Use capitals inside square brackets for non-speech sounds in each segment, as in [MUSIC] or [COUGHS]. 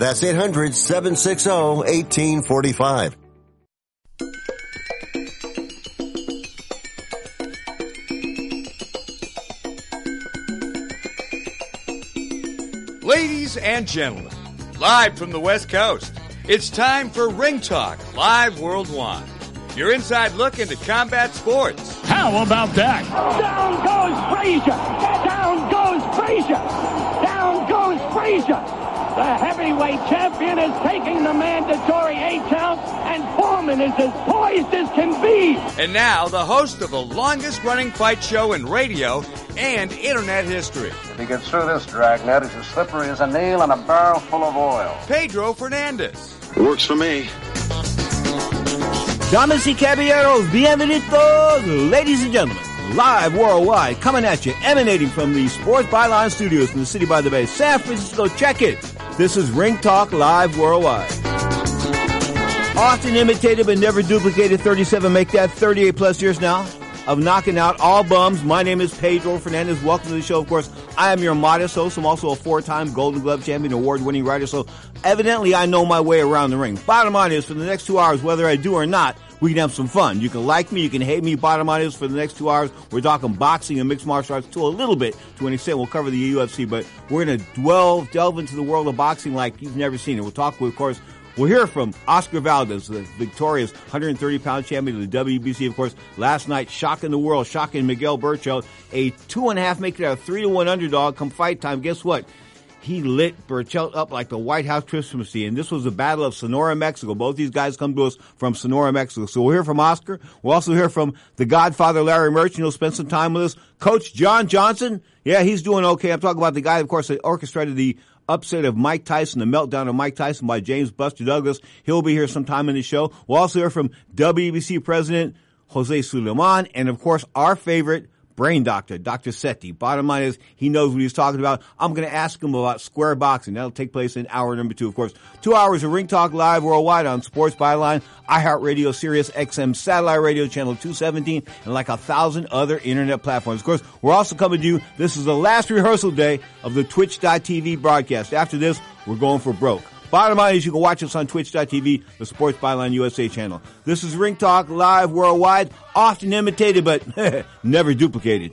That's 800 760 1845. Ladies and gentlemen, live from the West Coast, it's time for Ring Talk Live Worldwide. Your inside look into combat sports. How about that? Down goes Frazier! Down goes Frazier! Down goes Frazier! The heavyweight champion is taking the mandatory eight count, and Foreman is as poised as can be. And now, the host of the longest running fight show in radio and internet history. If he gets through this dragnet, it's as slippery as a nail in a barrel full of oil. Pedro Fernandez. It Works for me. Damas y caballeros, bienvenidos, ladies and gentlemen. Live worldwide, coming at you, emanating from the Sports Byline Studios in the city by the bay, San Francisco. Check it. This is Ring Talk Live Worldwide. Often imitated but never duplicated, 37, make that 38 plus years now of knocking out all bums. My name is Pedro Fernandez. Welcome to the show. Of course, I am your modest host. I'm also a four-time Golden Glove champion, award-winning writer. So evidently I know my way around the ring. Bottom line is for the next two hours, whether I do or not, we can have some fun. You can like me, you can hate me. Bottom line is for the next two hours, we're talking boxing and mixed martial arts to a little bit, to an extent. We'll cover the UFC, but we're going to delve delve into the world of boxing like you've never seen it. We'll talk, with of course, We'll hear from Oscar Valdez, the victorious 130 pound champion of the WBC. Of course, last night, shocking the world, shocking Miguel Berchelt, a two and a half, making a three to one underdog come fight time. Guess what? He lit Berchelt up like the White House Christmas tree. And this was the Battle of Sonora, Mexico. Both these guys come to us from Sonora, Mexico. So we'll hear from Oscar. We'll also hear from the Godfather Larry Merchant. He'll spend some time with us. Coach John Johnson. Yeah, he's doing okay. I'm talking about the guy, of course, that orchestrated the upset of Mike Tyson, the meltdown of Mike Tyson by James Buster Douglas. He'll be here sometime in the show. We'll also hear from WBC President Jose Sulaiman and, of course, our favorite brain doctor, Dr. Sethi. Bottom line is he knows what he's talking about. I'm going to ask him about square boxing. That'll take place in hour number two, of course. Two hours of Ring Talk Live worldwide on Sports Byline, iHeartRadio, Sirius XM, Satellite Radio, Channel 217, and like a thousand other internet platforms. Of course, we're also coming to you. This is the last rehearsal day of the Twitch.tv broadcast. After this, we're going for broke. Bottom line is you can watch us on twitch.tv, the Sports Byline USA channel. This is Ring Talk live worldwide, often imitated but [LAUGHS] never duplicated.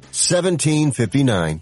1759.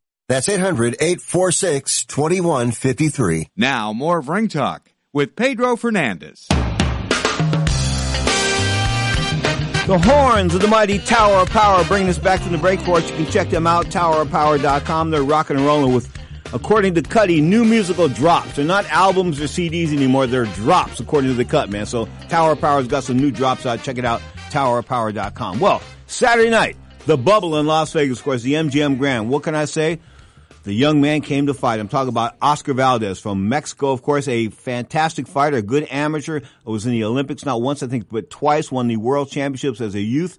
That's 800-846-2153. Now, more of Ring Talk with Pedro Fernandez. The horns of the mighty Tower of Power bringing us back from the break for us. You can check them out, towerofpower.com. They're rocking and rolling with, according to Cuddy, new musical drops. They're not albums or CDs anymore. They're drops, according to the cut, man. So Tower of Power's got some new drops out. Check it out, towerofpower.com. Well, Saturday night, the bubble in Las Vegas, of course, the MGM Grand. What can I say? The young man came to fight. I'm talking about Oscar Valdez from Mexico, of course, a fantastic fighter, a good amateur. Was in the Olympics not once, I think, but twice. Won the world championships as a youth.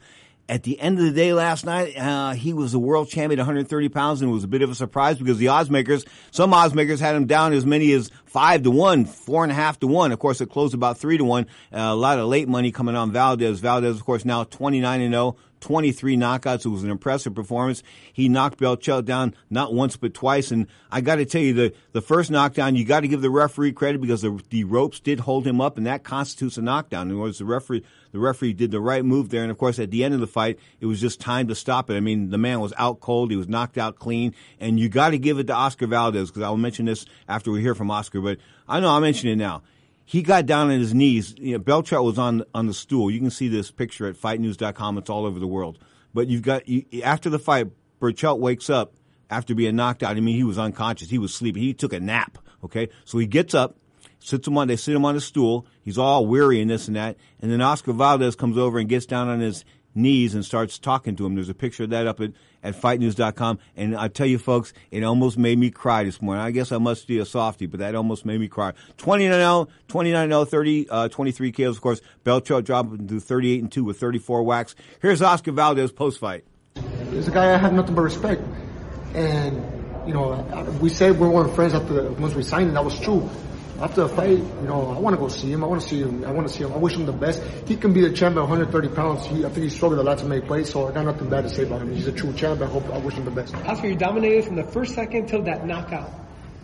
At the end of the day last night, uh, he was the world champion at 130 pounds and it was a bit of a surprise because the odds makers, some odds makers had him down as many as five to one, four and a half to one. Of course, it closed about three to one. Uh, a lot of late money coming on Valdez. Valdez, of course, now 29 and 0. 23 knockouts. It was an impressive performance. He knocked Berchelt down not once but twice. And I got to tell you, the, the first knockdown, you got to give the referee credit because the, the ropes did hold him up, and that constitutes a knockdown. In other words, the referee the referee did the right move there. And of course, at the end of the fight, it was just time to stop it. I mean, the man was out cold. He was knocked out clean. And you got to give it to Oscar Valdez because I'll mention this after we hear from Oscar. But I know I'll mention it now he got down on his knees. You know, was on on the stool. You can see this picture at FightNews.com. It's all over the world. But you've got you, after the fight, Berchelt wakes up after being knocked out. I mean, he was unconscious. He was sleeping. He took a nap. Okay, so he gets up, sits him on. They sit him on the stool. He's all weary and this and that. And then Oscar Valdez comes over and gets down on his knees and starts talking to him. There's a picture of that up at, at fightnews.com. And I tell you folks, it almost made me cry this morning. I guess I must be a softie, but that almost made me cry. 29-0, 29-0, 30, uh, 23 KOs, of course. Berchelt dropped to 38 and 2 with 34 whacks. Here's Oscar Valdez post-fight. He's a guy I have nothing but respect. And, you know, we said we weren't friends after the, once we signed, and that was true after the fight, you know, I want to go see him. I want to see him. I want to see him. I wish him the best. He can be the champion 130 pounds. He, I think he struggled a lot to make weight, so I got nothing bad to say about him. He's a true champ. I hope I wish him the best. Oscar, you dominated from the first second till that knockout.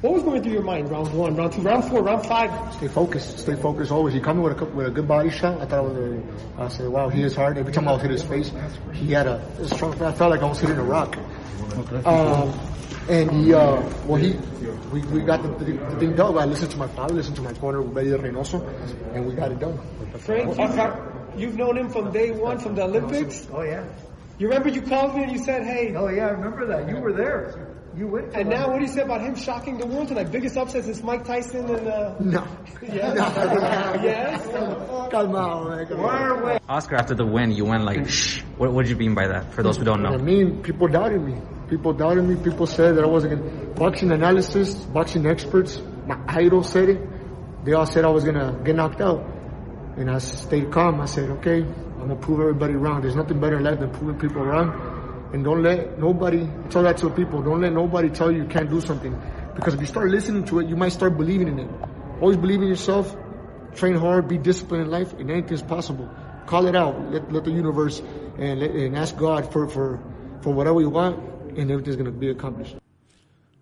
What was going through your mind? Round one, round two, round four, round five. Stay focused. Stay focused always. He coming with a with a good body shot. I thought it was. A, I said, wow, he is hard. Every time I was hit his face, he had a, a strong. I felt like I was hitting a rock. Um, and he, uh, well, he, we, we got the, the, the thing done. I listened to my father, listened to my corner, Eddy Reynoso, and we got it done. Frank, you've, you've known him from day one, from the Olympics. Oh yeah. You remember you called me and you said, "Hey." Oh yeah, I remember that. You were there. You went. and now, what do you say about him shocking the world tonight? Biggest upset since Mike Tyson and. Uh... No. [LAUGHS] Yes. No. yes. Calmao, man. Oscar, after the win, you went like, "Shh." What, what did you mean by that? For those who don't know. I mean, people doubted me. People doubted me. People said that I wasn't going Boxing analysis, boxing experts, my idol said it, they all said I was gonna get knocked out. And I stayed calm. I said, okay, I'm gonna prove everybody wrong. There's nothing better in life than proving people wrong. And don't let nobody tell that to people. Don't let nobody tell you you can't do something. Because if you start listening to it, you might start believing in it. Always believe in yourself, train hard, be disciplined in life, and anything's possible. Call it out. Let, let the universe and, and ask God for, for, for whatever you want, and everything's gonna be accomplished.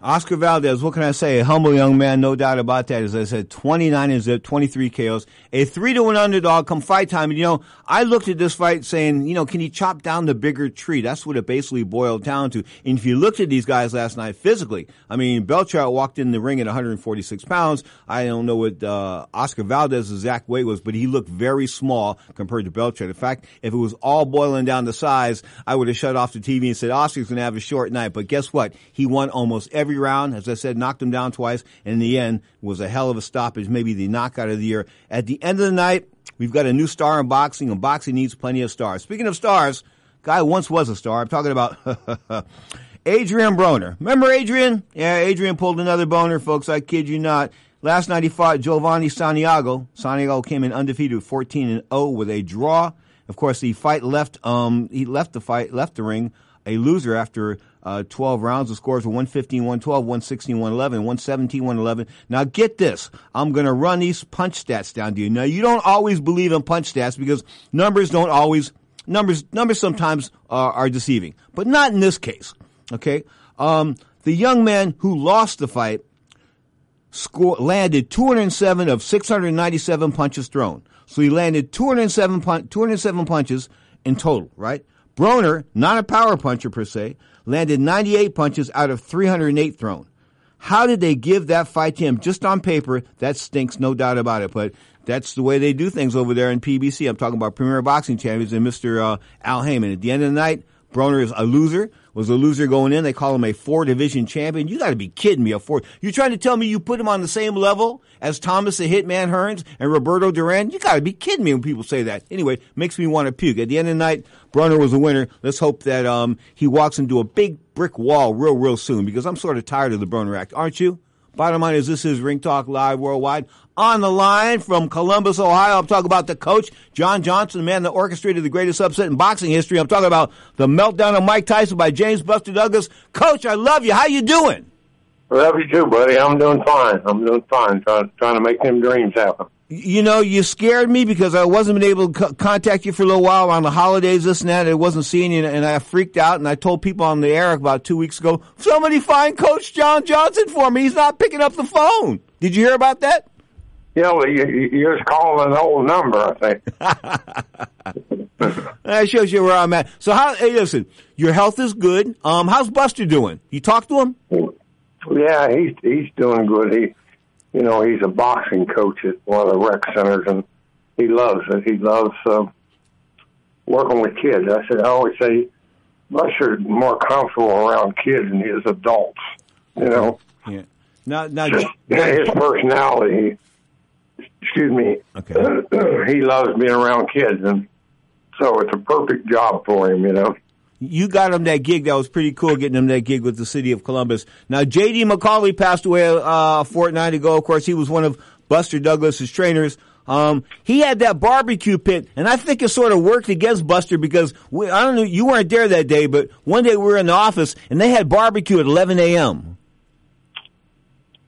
Oscar Valdez, what can I say? A humble young man, no doubt about that. As I said, 29 and zip, 23 KOs, a three to one underdog come fight time. And you know, I looked at this fight saying, you know, can he chop down the bigger tree? That's what it basically boiled down to. And if you looked at these guys last night physically, I mean, Beltran walked in the ring at 146 pounds. I don't know what, uh, Oscar Valdez's exact weight was, but he looked very small compared to Beltran. In fact, if it was all boiling down to size, I would have shut off the TV and said, Oscar's going to have a short night. But guess what? He won almost every every round. As I said, knocked him down twice. And in the end, was a hell of a stoppage, maybe the knockout of the year. At the end of the night, we've got a new star in boxing, and boxing needs plenty of stars. Speaking of stars, guy once was a star. I'm talking about [LAUGHS] Adrian Broner. Remember Adrian? Yeah, Adrian pulled another boner, folks. I kid you not. Last night he fought Jovanie Santiago. Santiago came in undefeated 14 and 0 with a draw. Of course, the fight left, um, he left the fight, left the ring a loser after uh, 12 rounds. The scores were 115, 112, 116, 111, 117, 111. Now get this. I'm going to run these punch stats down to you. Now you don't always believe in punch stats because numbers don't always, numbers, numbers sometimes are, are deceiving, but not in this case. Okay. Um, the young man who lost the fight score, landed 207 of 697 punches thrown. So he landed 207, pun- 207 punches in total, right? Broner, not a power puncher per se, landed 98 punches out of 308 thrown. How did they give that fight to him? Just on paper, that stinks, no doubt about it. But that's the way they do things over there in PBC. I'm talking about Premier Boxing Champions and Mr. Uh, Al Haymon. At the end of the night, Broner is a loser, was a loser going in. They call him a four division champion. You gotta be kidding me. A four, you're trying to tell me you put him on the same level as Thomas the Hitman Hearns and Roberto Duran? You gotta be kidding me when people say that. Anyway, makes me want to puke. At the end of the night, Broner was a winner. Let's hope that, um, he walks into a big brick wall real, real soon because I'm sort of tired of the Broner act, aren't you? Bottom line is this is Ring Talk Live Worldwide. On the line from Columbus, Ohio, I'm talking about the coach, John Johnson, the man that orchestrated the greatest upset in boxing history. I'm talking about the meltdown of Mike Tyson by James Buster Douglas. Coach, I love you. How you doing? Love you too, buddy. I'm doing fine. I'm doing fine. Trying, trying to make them dreams happen. You know, you scared me because I wasn't able to co- contact you for a little while on the holidays, this and that. I wasn't seeing you, and I freaked out. And I told people on the air about two weeks ago, somebody find Coach John Johnson for me. He's not picking up the phone. Did you hear about that? Yeah, well, you, you're just calling an old number, I think. [LAUGHS] that shows you where I'm at. So, how? Hey, listen, your health is good. Um, how's Buster doing? You talk to him? Yeah, he's he's doing good. He, you know, he's a boxing coach at one of the rec centers, and he loves it. He loves uh, working with kids. I said, I always say, Buster's more comfortable around kids than he is adults. You know. Yeah. Now, now, Just, his personality. Excuse me. Okay. [CLEARS THROAT] he loves being around kids, and so it's a perfect job for him. You know. You got him that gig. That was pretty cool getting him that gig with the city of Columbus. Now, J.D. McCauley passed away uh, a fortnight ago. Of course, he was one of Buster Douglas's trainers. Um, he had that barbecue pit, and I think it sort of worked against Buster because we, I don't know, you weren't there that day, but one day we were in the office and they had barbecue at 11 a.m.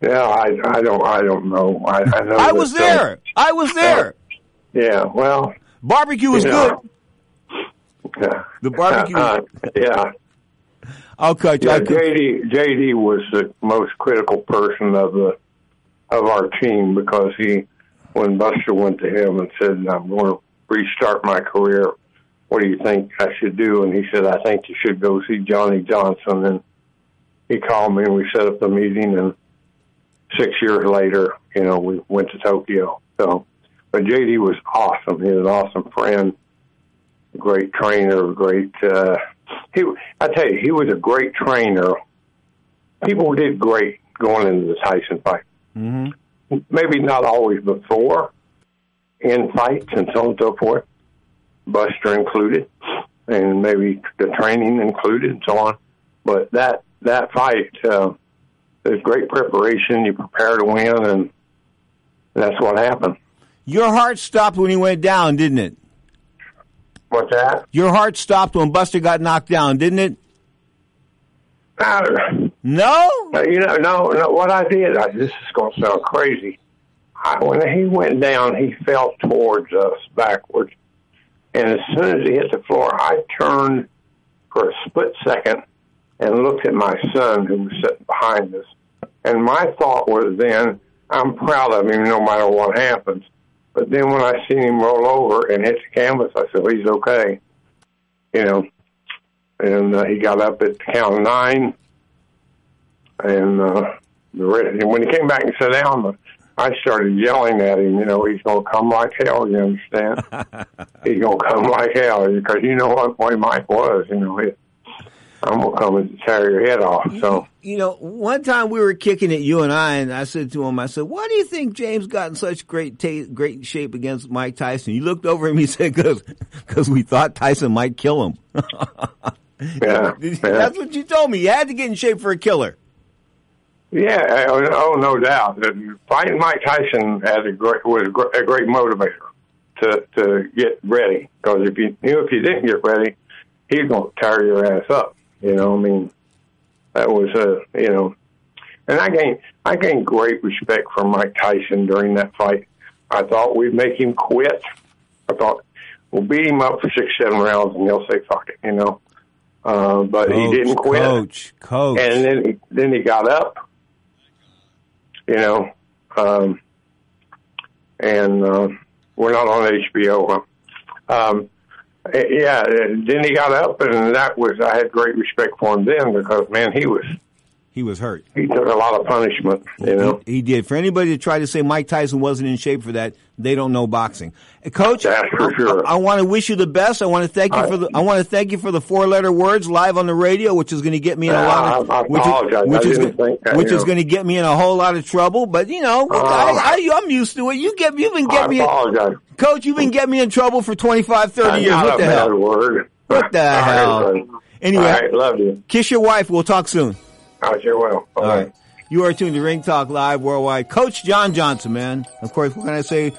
Yeah, I I don't I don't know. I, I know. I was uh, there. I was there. yeah, well, Barbecue was good. know. The barbecue. Uh, [LAUGHS] yeah. I'll. Yeah, could- JD JD was the most critical person of the of our team because he, when Buster went to him and said, "I'm going to restart my career. What do you think I should do?" and he said, "I think you should go see Johnny Johnson." And he called me and we set up the meeting. And six years later, you know, we went to Tokyo. So, but JD was awesome. He was an awesome friend, a great trainer, a great. uh he, I tell you, he was a great trainer. People did great going into the Tyson fight. Mm-hmm. Maybe not always before in fights and so on and so forth, Buster included, and maybe the training included and so on. But that that fight, uh, there's great preparation. You prepare to win, and that's what happened. Your heart stopped when he went down, didn't it? What's that? Your heart stopped when Buster got knocked down, didn't it? Uh, no. You know, no, no. What I did, I, this is going to sound crazy. I, when he went down, he fell towards us backwards, and as soon as he hit the floor, I turned for a split second and looked at my son who was sitting behind us. And my thought was then, I'm proud of him no matter what happens. But then when I seen him roll over and hit the canvas, I said, well, he's okay. You know, and uh, he got up at the count of nine. And, uh, the rest, and when he came back and sat down, I started yelling at him, you know, he's going to come like hell, you understand? [LAUGHS] he's going to come like hell because you know what way Mike was, you know, he, I'm going to come and tear your head off. So, You know, one time we were kicking it, you and I, and I said to him, I said, why do you think James got in such great ta- great shape against Mike Tyson? He looked over at me and [LAUGHS] said, because cause we thought Tyson might kill him. [LAUGHS] [LAUGHS] yeah, That's what you told me. You had to get in shape for a killer. Yeah, oh, oh no doubt. Fighting Mike Tyson had a great was a a great motivator to to get ready. Because if you knew if you didn't get ready, he's going to tear your ass up. You know, I mean, that was a you know, and I gained I gained great respect for Mike Tyson during that fight. I thought we'd make him quit. I thought we'll beat him up for six seven rounds and he'll say fuck it. You know. Uh, but he didn't quit. Coach, coach. And then he, then he got up, you know, um, and uh, we're not on HBO. Huh? Um, Eh, yeah, eh, then he got up, and that was I had great respect for him then because man, he was He was hurt. he took a lot of punishment, you know. He, he did. For anybody to try to say Mike Tyson wasn't in shape for that, they don't know boxing. Uh, Coach, That's for sure. I, want to wish you the best. I want to thank you for the. I want to thank you for the four letter words live on the radio, which is going to get me in a lot of. I- I which is, which I is, that, which is going to get me in a whole lot of trouble. But you know, Oh. I, I, I'm used to it. You get you've been I getting me, apologize. Coach. You've been getting me in trouble for 25, 30 That's years. What the hell? word. What the [LAUGHS] All right, hell? Anyway, All right, love you. kiss your wife. We'll talk soon. I sure will. All right. You are tuned to Ring Talk Live Worldwide. Coach John Johnson, man. Of course, what can I say?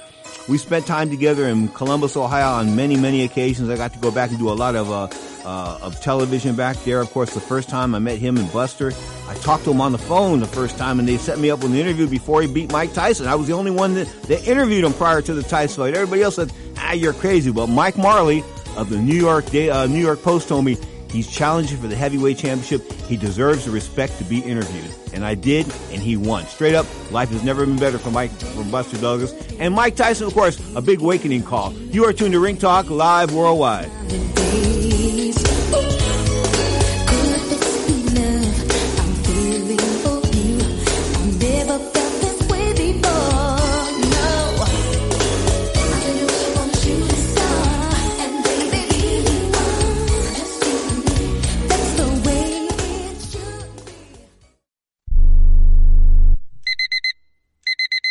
We spent time together in Columbus, Ohio on many, many occasions. I got to go back and do a lot of, uh, uh, of television back there. Of course, the first time I met him and Buster, I talked to him on the phone the first time and they set me up with an interview before he beat Mike Tyson. I was the only one that, that interviewed him prior to the Tyson fight. Everybody else said, ah, you're crazy. But Mike Marley of the New York, uh, New York Post told me He's challenging for the heavyweight championship. He deserves the respect to be interviewed. And I did, and he won. Straight up, life has never been better for Mike, for Buster Douglas. And Mike Tyson, of course, a big awakening call. You are tuned to Ring Talk live worldwide.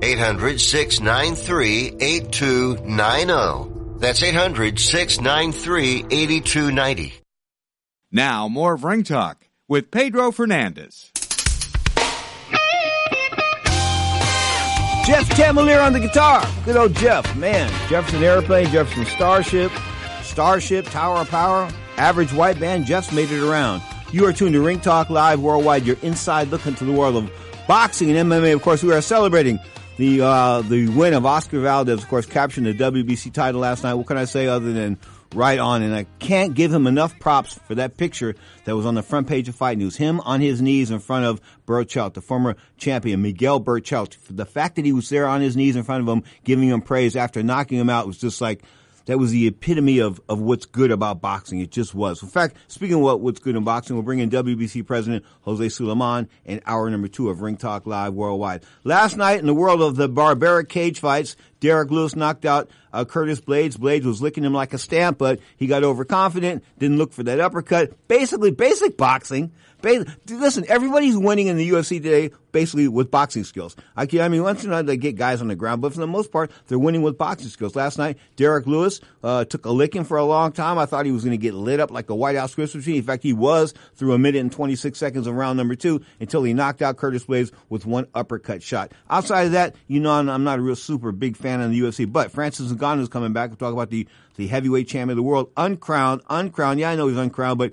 800-693-8290. That's 800-693-8290. Now, more of Ring Talk with Pedro Fernandez. Jeff Tamelier on the guitar. Good old Jeff, man. Jefferson Airplane, Jefferson Starship, Starship, Tower of Power, Average White Band. Jeff's made it around. You are tuned to Ring Talk Live Worldwide, your inside look into the world of boxing and MMA. Of course, we are celebrating the uh, the win of Oscar Valdez, of course, capturing the WBC title last night. What can I say other than right on? And I can't give him enough props for that picture that was on the front page of Fight News. Him on his knees in front of Berchelt, the former champion, Miguel Berchelt. The fact that he was there on his knees in front of him, giving him praise after knocking him out was just like, that was the epitome of, of what's good about boxing. It just was. In fact, speaking of what, what's good in boxing, we'll bring in WBC President Jose Sulaiman and hour number two of Ring Talk Live Worldwide. Last night in the world of the barbaric cage fights, Derrick Lewis knocked out uh, Curtis Blaydes. Blaydes was licking him like a stamp, but he got overconfident, didn't look for that uppercut. Basically, basic boxing. Listen, everybody's winning in the UFC today basically with boxing skills. I, mean, once in a while they get guys on the ground, but for the most part, they're winning with boxing skills. Last night, Derrick Lewis uh, took a licking for a long time. I thought he was going to get lit up like a White House Christmas tree. In fact, he was through a minute and 26 seconds of round number two until he knocked out Curtis Blaydes with one uppercut shot. Outside of that, you know, I'm, I'm not a real super big fan of the UFC, but Francis Ngannou is coming back to talk about the the heavyweight champion of the world, uncrowned, uncrowned. Yeah, I know he's uncrowned, but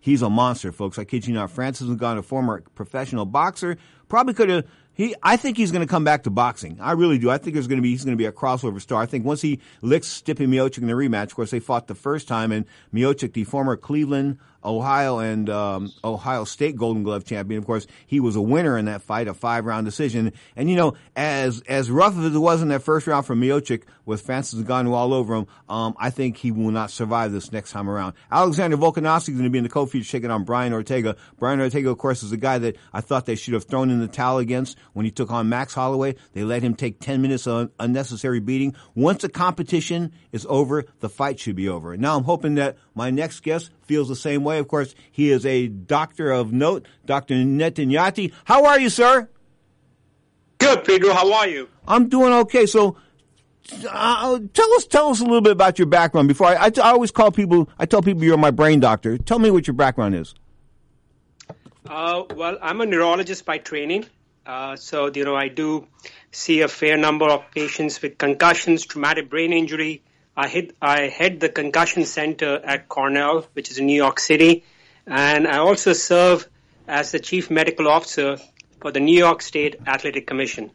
he's a monster, folks. I kid you not. Francis Ngannou, former professional boxer, probably could have he, I think he's going to come back to boxing. I really do. I think there's going to be he's going to be a crossover star. I think once he licks Stipe Miocic in the rematch, of course they fought the first time, and Miocic, the former Cleveland Ohio and um, Ohio State Golden Glove champion. Of course, he was a winner in that fight, a five round decision. And you know, as as rough as it was in that first round for Miocic with Francis Ngannou all over him, um, I think he will not survive this next time around. Alexander Volkanovski is going to be in the co-feature taking on Brian Ortega. Brian Ortega, of course, is a guy that I thought they should have thrown in the towel against when he took on Max Holloway. They let him take 10 minutes of unnecessary beating. Once the competition is over, the fight should be over. Now I'm hoping that my next guest feels the same way. Of course, he is a doctor of note, Dr. Netanyahu. How are you, sir? Good, Pedro. How are you? I'm doing okay. So, uh, tell us, tell us a little bit about your background. Before I, I, I always call people, I tell people you're my brain doctor. Tell me what your background is. Uh, well, I'm a neurologist by training. Uh, so, you know, I do see a fair number of patients with concussions, traumatic brain injury, I head, I head the concussion center at Cornell, which is in New York City, and I also serve as the chief medical officer for the New York State Athletic Commission.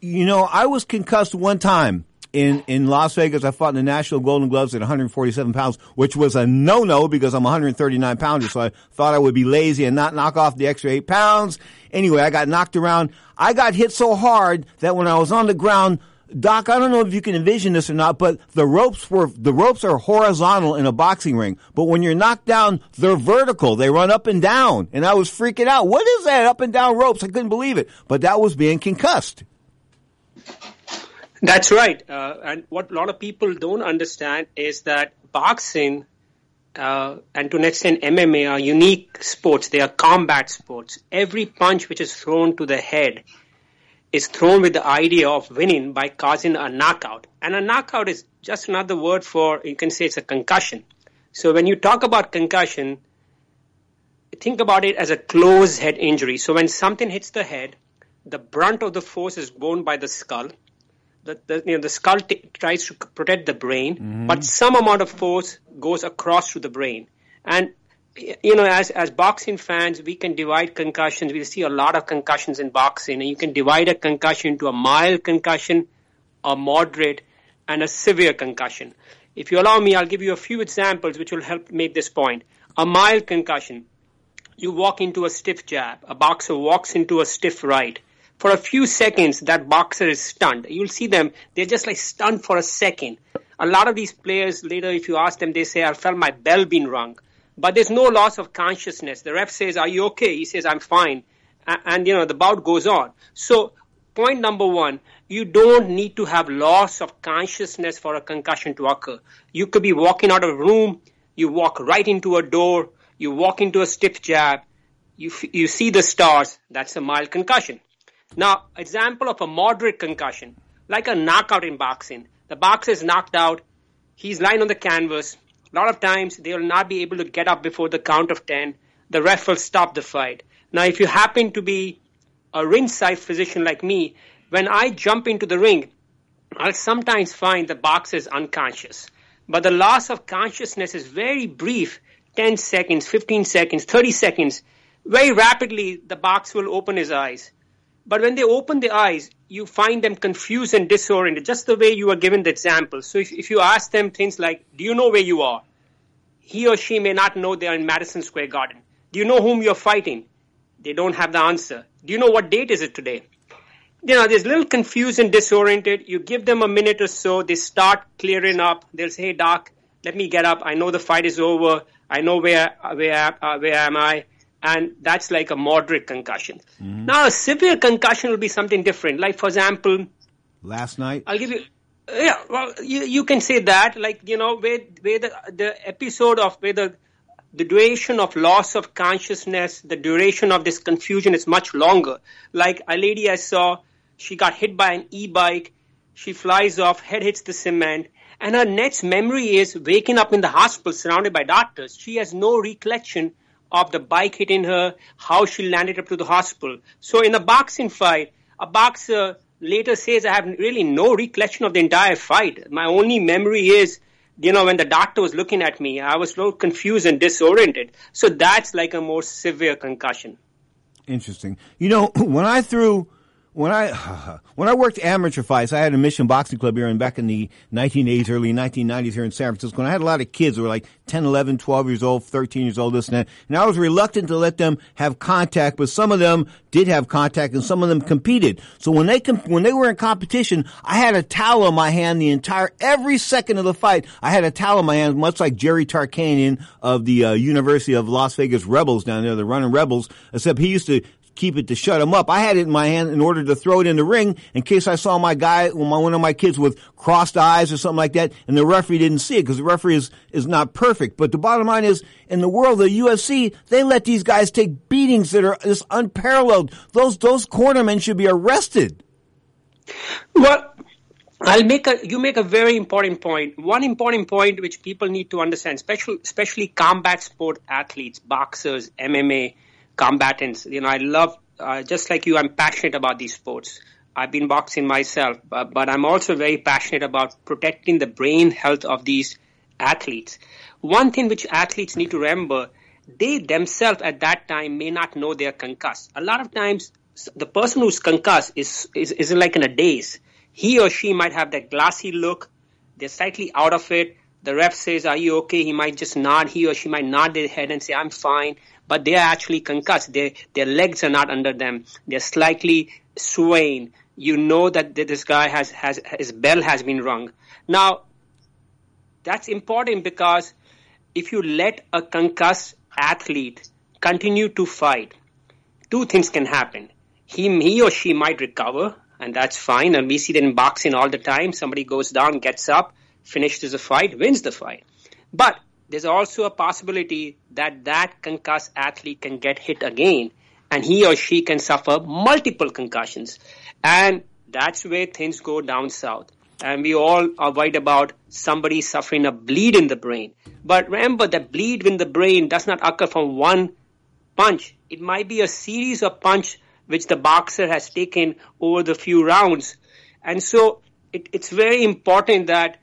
You know, I was concussed one time in, in Las Vegas. I fought in the National Golden Gloves at 147 pounds, which was a no-no because I'm 139 pounder. So I thought I would be lazy and not knock off the extra eight pounds. Anyway, I got knocked around. I got hit so hard that when I was on the ground, Doc, I don't know if you can envision this or not, but the ropes were, the ropes are horizontal in a boxing ring. But when you're knocked down, they're vertical. They run up and down. And I was freaking out. What is that up and down ropes? I couldn't believe it. But that was being concussed. That's right. Uh, and what a lot of people don't understand is that boxing uh, and to an extent MMA are unique sports. They are combat sports. Every punch which is thrown to the head is thrown with the idea of winning by causing a knockout. And a knockout is just another word for, you can say it's a concussion. So when you talk about concussion, think about it as a closed head injury. So when something hits the head, the brunt of the force is borne by the skull. The, the, you know, the skull t- tries to protect the brain, mm-hmm. but some amount of force goes across to the brain. And you know, as as boxing fans, we can divide concussions. We see a lot of concussions in boxing, and you can divide a concussion into a mild concussion, a moderate, and a severe concussion. If you allow me, I'll give you a few examples which will help make this point. A mild concussion. You walk into a stiff jab. A boxer walks into a stiff right. For a few seconds, that boxer is stunned. You'll see them, they're just like stunned for a second. A lot of these players later, if you ask them, they say, I felt my bell being rung but there's no loss of consciousness. The ref says, "Are you okay?" He says, "I'm fine," and, you know the bout goes on. So point number one, you don't need to have loss of consciousness for a concussion to occur. You could be walking out of a room, you walk right into a door, you walk into a stiff jab, you, f- you see the stars, that's a mild concussion. Now, example of a moderate concussion, like a knockout in boxing. The boxer is knocked out, he's lying on the canvas, a lot of times they will not be able to get up before the count of 10. The ref will stop the fight. Now, if you happen to be a ringside physician like me, when I jump into the ring, I'll sometimes find the boxer is unconscious. But the loss of consciousness is very brief 10 seconds, 15 seconds, 30 seconds. Very rapidly, the boxer will open his eyes. But when they open the eyes, you find them confused and disoriented, just the way you were given the example. So if, if you ask them things like, do you know where you are? He or she may not know they are in Madison Square Garden. Do you know whom you're fighting? They don't have the answer. Do you know what date is it today? You know, they're a little confused and disoriented. You give them a minute or so, they start clearing up. They'll say, hey, doc, let me get up. I know the fight is over. I know where, where, uh, where am I? And that's like a moderate concussion. Mm-hmm. Now, a severe concussion will be something different. Like, for example, last night. I'll give you. Yeah, well, you you can say that, like you know, where where the the episode of where the the duration of loss of consciousness, the duration of this confusion is much longer. Like a lady I saw, she got hit by an e-bike, she flies off, head hits the cement, and her next memory is waking up in the hospital surrounded by doctors. She has no recollection of the bike hitting her, how she landed up to the hospital. So in a boxing fight, a boxer later says, I have really no recollection of the entire fight. My only memory is, you know, when the doctor was looking at me, I was little confused and disoriented. So that's like a more severe concussion. Interesting. You know, [CLEARS THROAT] when I threw when I [LAUGHS] when I worked amateur fights, I had a Mission Boxing Club here in back in the 1980s, early 1990s here in San Francisco. And I had a lot of kids who were like 10, 11, 12 years old, 13 years old, this and that. And I was reluctant to let them have contact, but some of them did have contact and some of them competed. So when they comp- when they were in competition, I had a towel on my hand the entire every second of the fight. I had a towel on my hand, much like Jerry Tarkanian of the uh, University of Las Vegas Rebels down there, the running Rebels. Except he used to keep it to shut him up. I had it in my hand in order to throw it in the ring in case I saw my guy, one of my kids with crossed eyes or something like that, and the referee didn't see it because the referee is, is not perfect. But the bottom line is, in the world the UFC, they let these guys take beatings that are just unparalleled. Those, those cornermen should be arrested. Well, I'll make a, you make a very important point. One important point which people need to understand, especially, especially combat sport athletes, boxers, MMA, combatants. You know, I love, uh, just like you, I'm passionate about these sports. I've been boxing myself, but, but I'm also very passionate about protecting the brain health of these athletes. One thing which athletes need to remember, they themselves at that time may not know they're concussed. A lot of times, the person who's concussed is, is, is like in a daze. he or she might have that glassy look. They're slightly out of it. The ref says, are you okay? He might just nod. He or she might nod their head and say, I'm fine. But they are actually concussed. Their, their legs are not under them. They're slightly swaying. You know that this guy has, has, his bell has been rung. Now, that's important because if you let a concussed athlete continue to fight, two things can happen. He, he or she might recover, and that's fine. And we see that in boxing all the time. Somebody goes down, gets up, finishes the fight, wins the fight. But there's also a possibility that that concussed athlete can get hit again, and he or she can suffer multiple concussions. And that's where things go down south. And we all are worried about somebody suffering a bleed in the brain. But remember that bleed in the brain does not occur from one punch. It might be a series of punch which the boxer has taken over the few rounds. And so it, it's very important that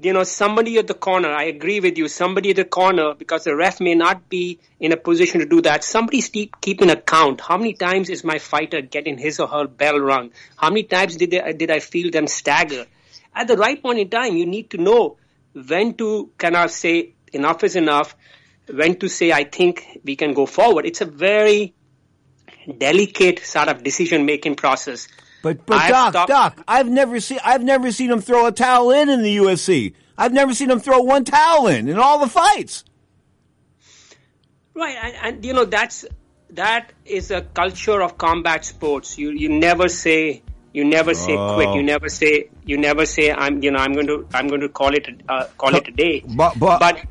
you know, somebody at the corner, I agree with you, somebody at the corner, because the ref may not be in a position to do that. Somebody's keep, keeping a count. How many times is my fighter getting his or her bell rung? How many times did, they, did I feel them stagger? At the right point in time, you need to know when to kind of say enough is enough, when to say I think we can go forward. It's a very delicate sort of decision making process. But but I've Doc, stopped- Doc, I've never seen I've never seen him throw a towel in in the UFC. I've never seen him throw one towel in in all the fights. Right, and, and you know that's that is a culture of combat sports. You you never say you never say quit. Oh. You never say you never say I'm you know I'm going to I'm going to call it uh, call it a day. But But but,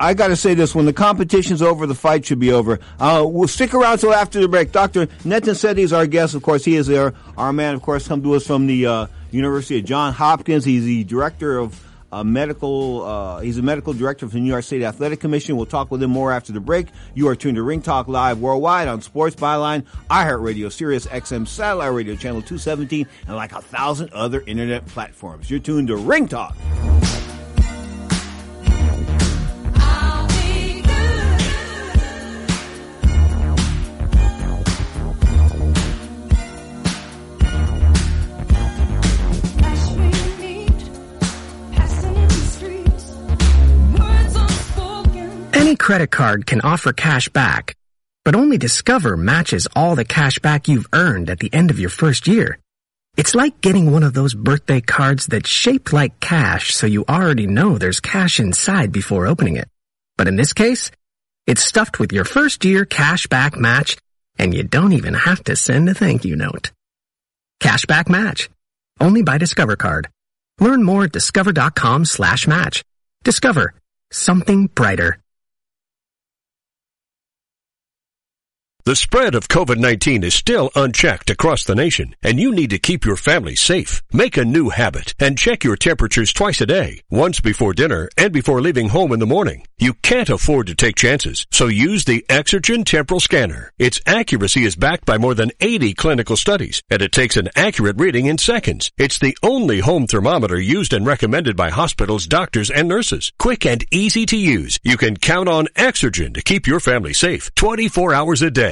I got to say this: when the competition's over, the fight should be over. Uh, we'll stick around till after the break. Doctor Nitin Sethi is our guest. Of course, he is there. Our man, of course, come to us from the uh, University of Johns Hopkins. He's the director of uh, medical. Uh, he's a medical director for the New York State Athletic Commission. We'll talk with him more after the break. You are tuned to Ring Talk Live worldwide on Sports Byline, iHeartRadio, Sirius XM Satellite Radio Channel 217, and like a thousand other internet platforms. You're tuned to Ring Talk. Any credit card can offer cash back, but only Discover matches all the cash back you've earned at the end of your first year. It's like getting one of those birthday cards that's shaped like cash so you already know there's cash inside before opening it. But in this case, it's stuffed with your first year cash back match and you don't even have to send a thank you note. Cash back match. Only by Discover Card. Learn more at discover.com slash match. Discover. Something brighter. The spread of COVID-19 is still unchecked across the nation, and you need to keep your family safe. Make a new habit and check your temperatures twice a day, once before dinner and before leaving home in the morning. You can't afford to take chances, so use the Exergen Temporal Scanner. Its accuracy is backed by more than 80 clinical studies, and it takes an accurate reading in seconds. It's the only home thermometer used and recommended by hospitals, doctors, and nurses. Quick and easy to use. You can count on Exergen to keep your family safe 24 hours a day.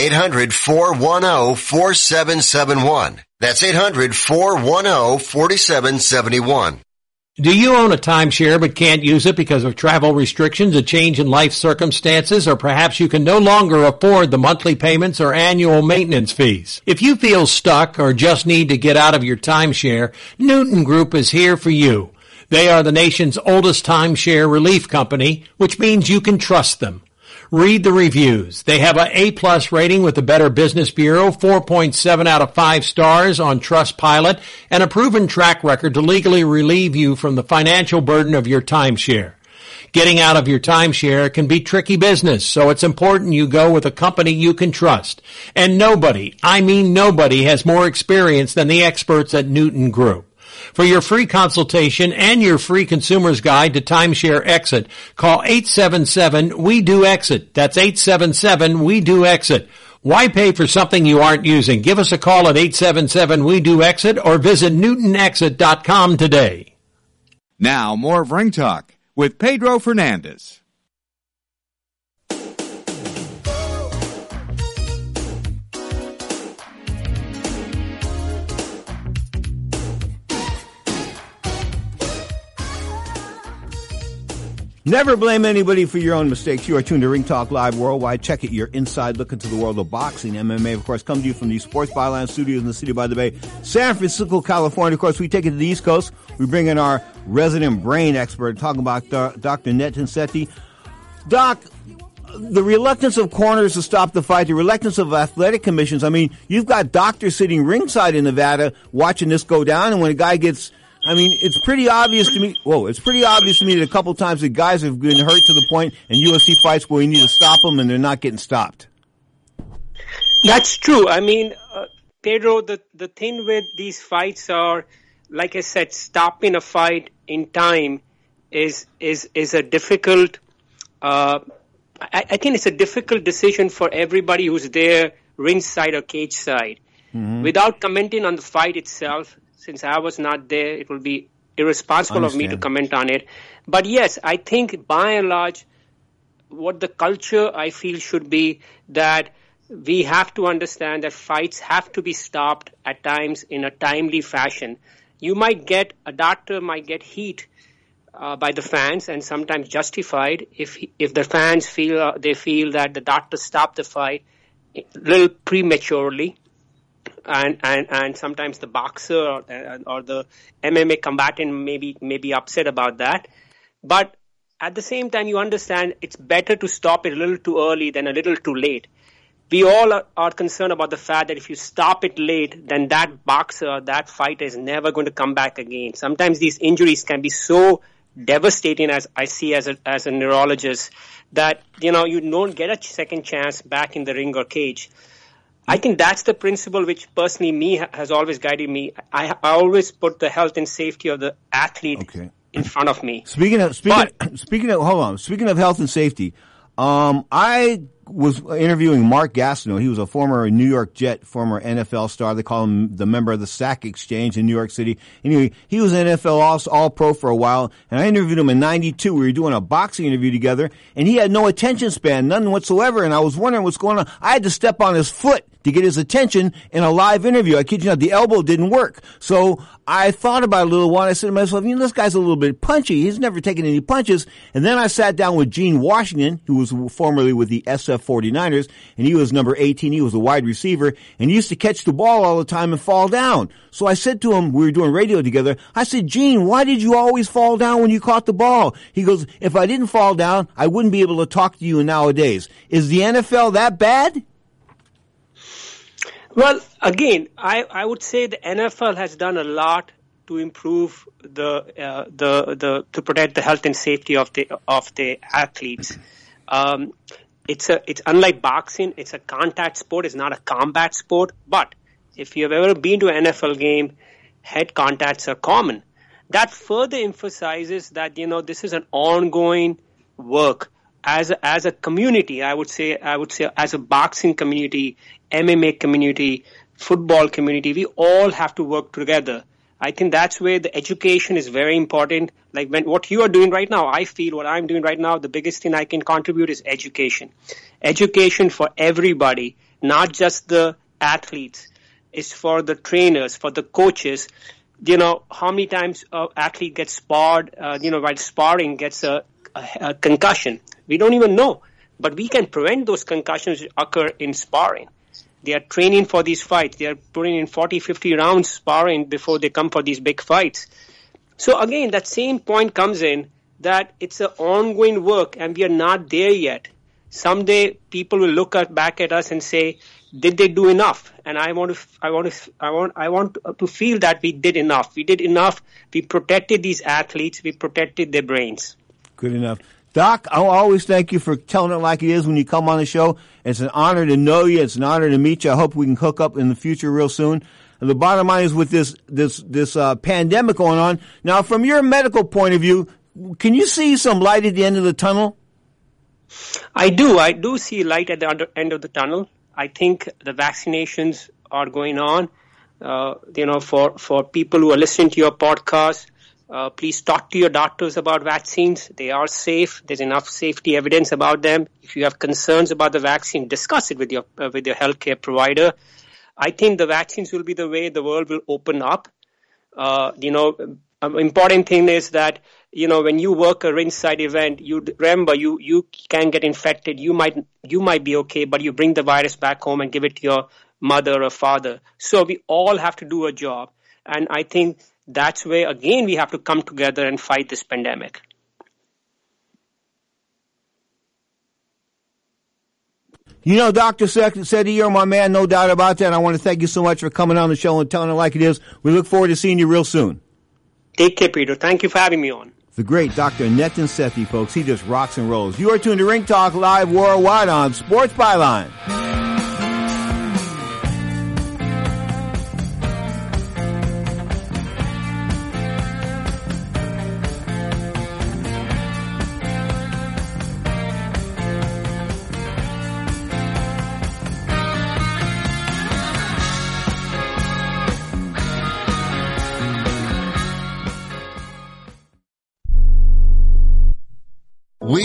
4771. 800 410 4771. 800 410 4771. That's 800 410 4771. Do you own a timeshare but can't use it because of travel restrictions, a change in life circumstances, or perhaps you can no longer afford the monthly payments or annual maintenance fees? If you feel stuck or just need to get out of your timeshare, Newton Group is here for you. They are the nation's oldest timeshare relief company, which means you can trust them. Read the reviews. They have a A plus rating with the Better Business Bureau, 4.7 out of 5 stars on Trustpilot, and a proven track record to legally relieve you from the financial burden of your timeshare. Getting out of your timeshare can be tricky business, so it's important you go with a company you can trust. And nobody, I mean nobody, has more experience than the experts at Newton Group. For your free consultation and your free consumer's guide to timeshare exit, call 877-WE-DO-EXIT. That's 877-WE-DO-EXIT. Why pay for something you aren't using? Give us a call at 877-WE-DO-EXIT or visit newtonexit.com today. Now, more of Ring Talk with Pedro Fernandez. Never blame anybody for your own mistakes. You are tuned to Ring Talk Live Worldwide. Check it. Your inside look into the world of boxing. MMA, of course, come to you from the Sports Byline Studios in the City by the Bay, San Francisco, California. Of course, we take it to the East Coast. We bring in our resident brain expert, talking about Dr. Nitin Sethi. Doc, the reluctance of corners to stop the fight, the reluctance of athletic commissions. I mean, you've got doctors sitting ringside in Nevada watching this go down, and when a guy gets I mean, it's pretty obvious to me. Whoa, it's pretty obvious to me that a couple times the guys have been hurt to the point in UFC fights where you need to stop them and they're not getting stopped. That's true. I mean, uh, Pedro, the the thing with these fights are, like I said, stopping a fight in time is is is a difficult. Uh, I, I, think it's a difficult decision for everybody who's there, ringside or cage side. Mm-hmm. Without commenting on the fight itself, since I was not there, it will be irresponsible of me to comment on it. But yes, I think by and large, what the culture I feel should be that we have to understand that fights have to be stopped at times in a timely fashion. You might get a doctor might get heat uh, by the fans and sometimes justified if if the fans feel uh, they feel that the doctor stopped the fight a little prematurely and, and, and sometimes the boxer or, uh, or the MMA combatant may be, may be upset about that. But at the same time, you understand it's better to stop it a little too early than a little too late. We all are, are concerned about the fact that if you stop it late, then that boxer, that fighter is never going to come back again. Sometimes these injuries can be so devastating as I see as a, as a neurologist that, you know, you don't get a second chance back in the ring or cage. I think that's the principle which personally me has always guided me. I, I always put the health and safety of the athlete okay. in front of me. Speaking of speaking but, [CLEARS THROAT] speaking of hold on, speaking of health and safety, um, I was interviewing Mark Gastineau. He was a former New York Jet, former NFL star. They call him the member of the Sack Exchange in New York City. Anyway, he was an NFL all, all pro for a while, and I interviewed him in '92. We were doing a boxing interview together, and he had no attention span, none whatsoever. And I was wondering what's going on. I had to step on his foot to get his attention in a live interview. I kid you not, the elbow didn't work. So I thought about it a little while. I said to myself, you know, this guy's a little bit punchy. He's never taken any punches. And then I sat down with Gene Washington, who was formerly with the SF 49ers, and he was number 18. He was a wide receiver, and used to catch the ball all the time and fall down. So I said to him, we were doing radio together. I said, Gene, why did you always fall down when you caught the ball? He goes, if I didn't fall down, I wouldn't be able to talk to you nowadays. Is the NFL that bad? Well, again, I, I would say the NFL has done a lot to improve the uh, the the to protect the health and safety of the of the athletes. Um, it's a it's unlike boxing. It's a contact sport. It's not a combat sport. But if you've ever been to an NFL game, head contacts are common. That further emphasizes that you know this is an ongoing work as a, as a community. I would say I would say as a boxing community, MMA community, football community, we all have to work together. I think that's where the education is very important. Like when what you are doing right now, I feel what I'm doing right now, the biggest thing I can contribute is education. Education for everybody, not just the athletes. It's for the trainers, for the coaches. You know, how many times an athlete gets sparred, uh, you know, while sparring gets a, a, a concussion. We don't even know. But we can prevent those concussions occur in sparring. They are training for these fights. They are putting in 40, 50 rounds sparring before they come for these big fights. So again, that same point comes in that it's an ongoing work and we are not there yet. Someday people will look at, back at us and say, did they do enough? And I want to, I want to, I want, I want to feel that we did enough. We did enough. We protected these athletes. We protected their brains. Good enough. Doc, I always thank you for telling it like it is when you come on the show. It's an honor to know you. It's an honor to meet you. I hope we can hook up in the future real soon. And the bottom line is with this this this uh, pandemic going on now, from your medical point of view, can you see some light at the end of the tunnel? I do. I do see light at the end of the tunnel. I think the vaccinations are going on. Uh, you know, for for people who are listening to your podcast, uh, please talk to your doctors about vaccines. They are safe. There's enough safety evidence about them. If you have concerns about the vaccine, discuss it with your uh, with your healthcare provider. I think the vaccines will be the way the world will open up. Uh, you know, um, important thing is that you know when you work a ringside event you remember you you can get infected you might you might be okay but you bring the virus back home and give it to your mother or father so we all have to do a job and i think that's where again we have to come together and fight this pandemic You know, Dr. Sethi, you're my man, no doubt about that. I want to thank you so much for coming on the show and telling it like it is. We look forward to seeing you real soon. Take care, Peter. Thank you for having me on. The great Dr. Nitin Sethi, folks. He just rocks and rolls. You are tuned to Ring Talk Live worldwide on Sports Byline.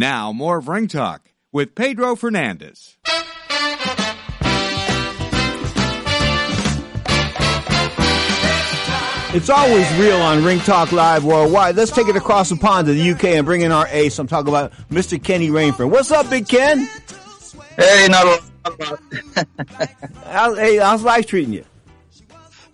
Now, more of Ring Talk with Pedro Fernandez. It's always real on Ring Talk Live Worldwide. Let's take it across the pond to the UK and bring in our ace. I'm talking about Mr. Kenny Rainford. What's up, Big Ken? Hey, not a lot. [LAUGHS] How, hey, how's life treating you?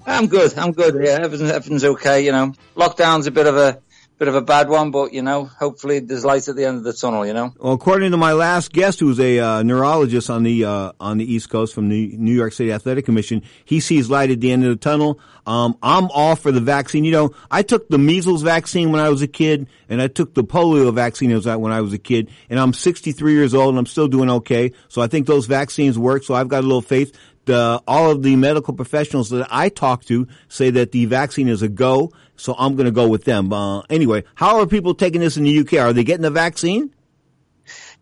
I'm good. I'm good. Yeah, everything, everything's okay. You know, lockdown's a bit of a bit of a bad one, but you know, hopefully there's light at the end of the tunnel. You know. Well, according to my last guest, who's a uh, neurologist on the uh, on the East Coast from the New York City Athletic Commission, he sees light at the end of the tunnel. Um, I'm all for the vaccine. You know, I took the measles vaccine when I was a kid, and I took the polio vaccine when I was a kid, and I'm 63 years old, and I'm still doing okay. So I think those vaccines work. So I've got a little faith. The, all of the medical professionals that I talk to say that the vaccine is a go. So I'm going to go with them. Uh, anyway, how are people taking this in the UK? Are they getting the vaccine?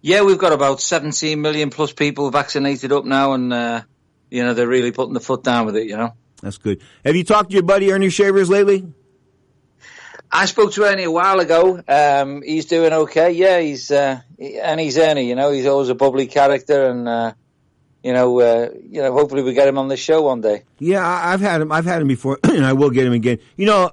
Yeah, we've got about 17 million plus people vaccinated up now, and uh, you know they're really putting the foot down with it. You know. That's good. Have you talked to your buddy Ernie Shavers lately? I spoke to Ernie a while ago. Um, he's doing okay. Yeah, he's uh, and he's Ernie. You know, he's always a bubbly character, and uh, you know, uh, you know, hopefully we get him on the show one day. Yeah, I've had him. I've had him before, [CLEARS THROAT] and I will get him again. You know,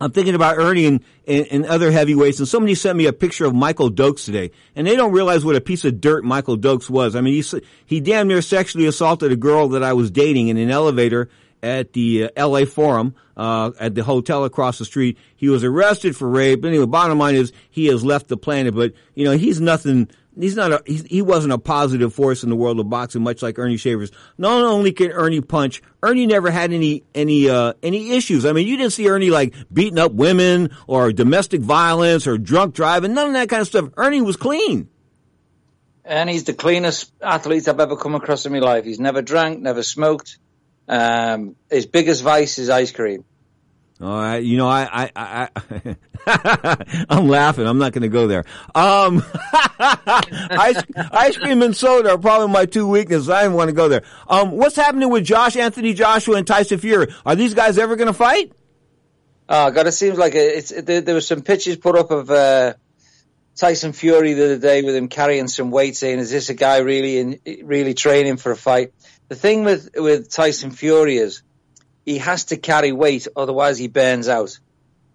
I'm thinking about Ernie and, and, and, other heavyweights, and somebody sent me a picture of Michael Dokes today, and they don't realize what a piece of dirt Michael Dokes was. I mean, he he damn near sexually assaulted a girl that I was dating in an elevator at the uh, L.A. Forum uh, at the hotel across the street. He was arrested for rape. Anyway, bottom line is he has left the planet. But you know, he's nothing. He's not a. He's, he wasn't a positive force in the world of boxing, much like Ernie Shavers. Not only can Ernie punch, Ernie never had any any uh, any issues. I mean, you didn't see Ernie like beating up women or domestic violence or drunk driving. None of that kind of stuff. Ernie was clean. And he's the cleanest athlete I've ever come across in my life. He's never drank, never smoked. Um, his biggest vice is ice cream. All right, you know, I, I, I, [LAUGHS] I'm laughing. I'm not going to go there. Um, [LAUGHS] ice, ice cream and soda are probably my two weaknesses. I didn't want to go there. Um, what's happening with Josh Anthony Joshua and Tyson Fury? Are these guys ever going to fight? Oh God, it seems like it's. It, there, there were some pictures put up of uh, Tyson Fury the other day with him carrying some weight, saying, "Is this a guy really in, really training for a fight?" The thing with, with Tyson Fury is he has to carry weight, otherwise he burns out.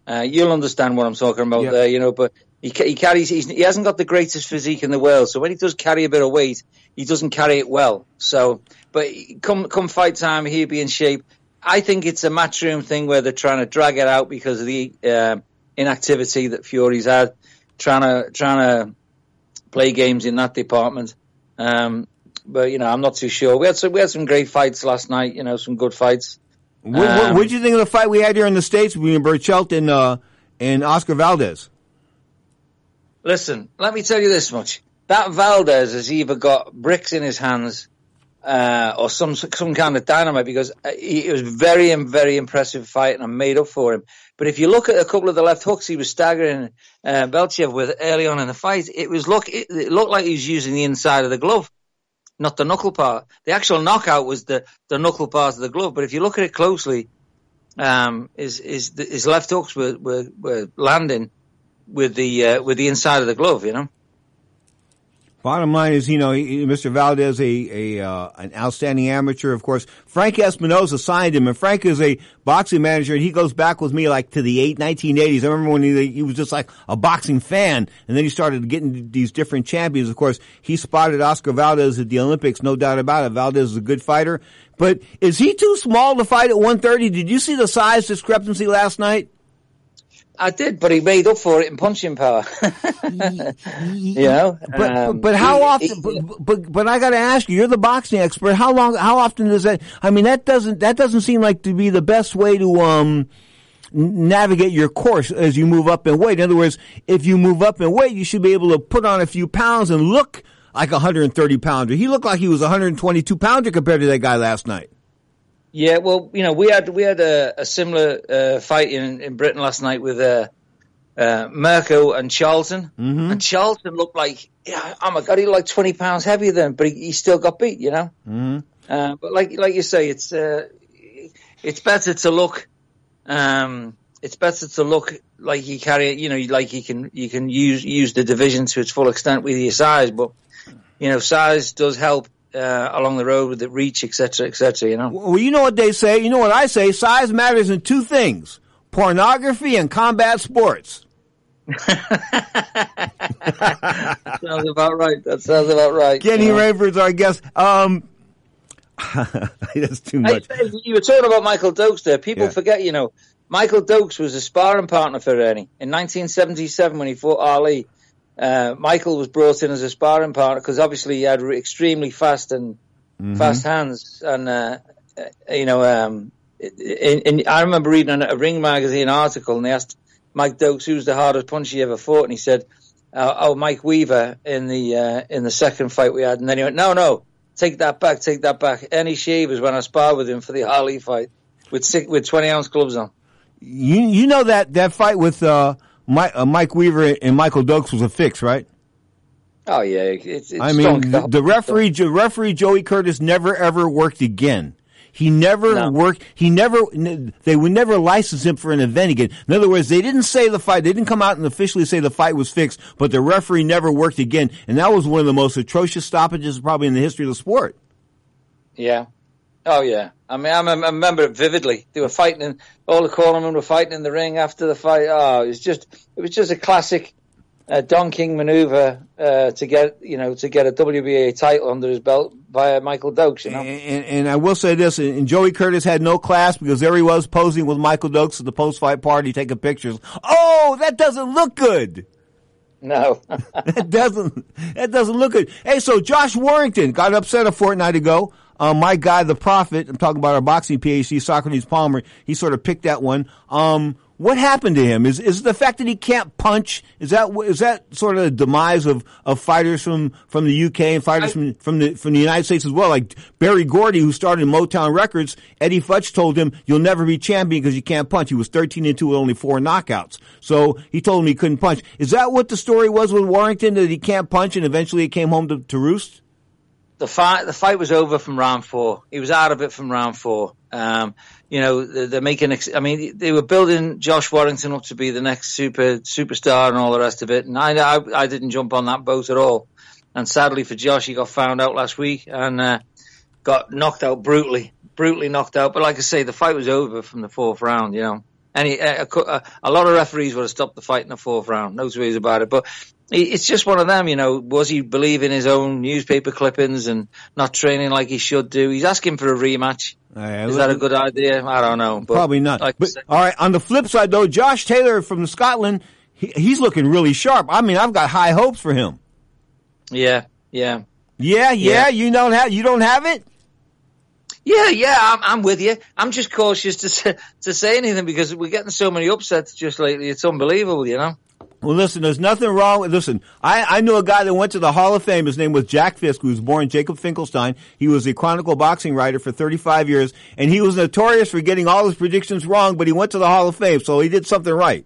Uh, you'll understand what I'm talking about yeah. there, you know, but he, he carries, he hasn't got the greatest physique in the world. So when he does carry a bit of weight, he doesn't carry it well. So, but come, come fight time, he'll be in shape. I think it's a matchroom thing where they're trying to drag it out because of the uh, inactivity that Fury's had, trying to, trying to play games in that department. Um, but you know, I'm not too sure. We had some we had some great fights last night. You know, some good fights. What, um, what did you think of the fight we had here in the states between Berchelt and uh, and Oscar Valdez? Listen, let me tell you this much: that Valdez has either got bricks in his hands uh, or some some kind of dynamite because uh, he, it was very very impressive fight and I made up for him. But if you look at a couple of the left hooks he was staggering uh, Berchelt with early on in the fight, it was look it, it looked like he was using the inside of the glove not the knuckle part. The actual knockout was the, the knuckle part of the glove. But if you look at it closely, um, his, his, his left hooks were, were, were landing with the, uh, with the inside of the glove, you know? Bottom line is, you know, Mr. Valdez, a, a uh, an outstanding amateur. Of course, Frank Espinoza signed him, and Frank is a boxing manager, and he goes back with me like to the eight, 1980s. I remember when he, he was just like a boxing fan, and then he started getting these different champions. Of course, he spotted Oscar Valdez at the Olympics, no doubt about it. Valdez is a good fighter, but is he too small to fight at 130? Did you see the size discrepancy last night? I did, but he made up for it in punching power. [LAUGHS] you know, but um, but how often? He, but, but but I got to ask you, you're the boxing expert. How long? How often does that? I mean, that doesn't that doesn't seem like to be the best way to um navigate your course as you move up in weight. In other words, if you move up in weight, you should be able to put on a few pounds and look like a 130 pounder. He looked like he was a 122 pounder compared to that guy last night. Yeah, well, you know, we had we had a, a similar uh, fight in, in Britain last night with uh, uh, Mirko and Charlton, mm-hmm. and Charlton looked like, yeah, oh my god, he looked like twenty pounds heavier than, but he, he still got beat, you know. Mm-hmm. Uh, but like like you say, it's uh, it's better to look um, it's better to look like you carry it. You know, like you can you can use use the division to its full extent with your size, but you know, size does help uh, along the road with the reach, etc., etc. You know. Well, you know what they say. You know what I say. Size matters in two things: pornography and combat sports. that [LAUGHS] sounds about right. That sounds about right. Kenny know? Rayford's our guest. Um, [LAUGHS] that's too much. Hey, you were talking about Michael Dokes there. People yeah. forget, you know, Michael Dokes was a sparring partner for Ernie in 1977 when he fought Ali. Uh, Michael was brought in as a sparring partner because obviously he had extremely fast and mm-hmm. fast hands, and uh, you know, um, in, in, I remember reading a Ring magazine article, and they asked Mike Dokes who's the hardest punch he ever fought, and he said, uh, "Oh, Mike Weaver in the uh, in the second fight we had," and then he went, "No, no, take that back, take that back." Ernie Shavers when I sparred with him for the Harley fight with six, with twenty ounce gloves on. You you know that that fight with uh, Mike, uh, Mike Weaver and Michael Dokes was a fix, right? Oh yeah, it's, it's I mean, the, the referee, the referee Joey Curtis never ever worked again. He never no. worked. He never. They would never license him for an event again. In other words, they didn't say the fight. They didn't come out and officially say the fight was fixed. But the referee never worked again, and that was one of the most atrocious stoppages probably in the history of the sport. Yeah, Oh yeah, I mean I remember it vividly. They were fighting, in, all the cornermen were fighting in the ring after the fight. Oh, it was just it was just a classic uh, Don King maneuver uh, to get you know to get a WBA title under his belt via Michael Dokes. You know, and, and I will say this: and Joey Curtis had no class because there he was posing with Michael Dokes at the post-fight party, taking pictures. Oh, that doesn't look good. No, [LAUGHS] that doesn't. That doesn't look good. Hey, so Josh Warrington got upset a fortnight ago um, my guy, the Prophet, I'm talking about our boxing PhD, Socrates Palmer, he sort of picked that one. Um, what happened to him? Is is the fact that he can't punch? Is that is that sort of the demise of, of fighters from, from the UK and fighters I, from from the from the United States as well? Like Berry Gordy, who started in Motown Records, Eddie Futch told him, "You'll never be champion because you can't punch." He was thirteen and two with only four knockouts, so he told him he couldn't punch. Is that what the story was with Warrington that he can't punch and eventually he came home to, to roost? the fight the fight was over from round four. He was out of it from round four. Um, you know, they're, making. I mean, they were building Josh Warrington up to be the next super superstar and all the rest of it. And I, I, I didn't jump on that boat at all. And sadly for Josh, he got found out last week and uh, got knocked out brutally, brutally knocked out. But like I say, the fight was over from the fourth round. You know, any a, a, a lot of referees would have stopped the fight in the fourth round. No two ways about it. But it's just one of them, you know. Was he believing his own newspaper clippings and not training like he should do? He's asking for a rematch. Uh, Is that a good idea? I don't know. But probably not. Like but, all right. On the flip side, though, Josh Taylor from Scotland, he, he's looking really sharp. I mean, I've got high hopes for him. Yeah, yeah, yeah, yeah. yeah. You don't have you don't have it. Yeah, yeah, I'm, I'm, with you. I'm just cautious to say, to say anything because we're getting so many upsets just lately. It's unbelievable, you know. Well, listen, there's nothing wrong with, listen, I, I knew a guy that went to the Hall of Fame. His name was Jack Fiske, who was born Jacob Finkelstein. He was a Chronicle boxing writer for 35 years, and he was notorious for getting all his predictions wrong, but he went to the Hall of Fame, so he did something right.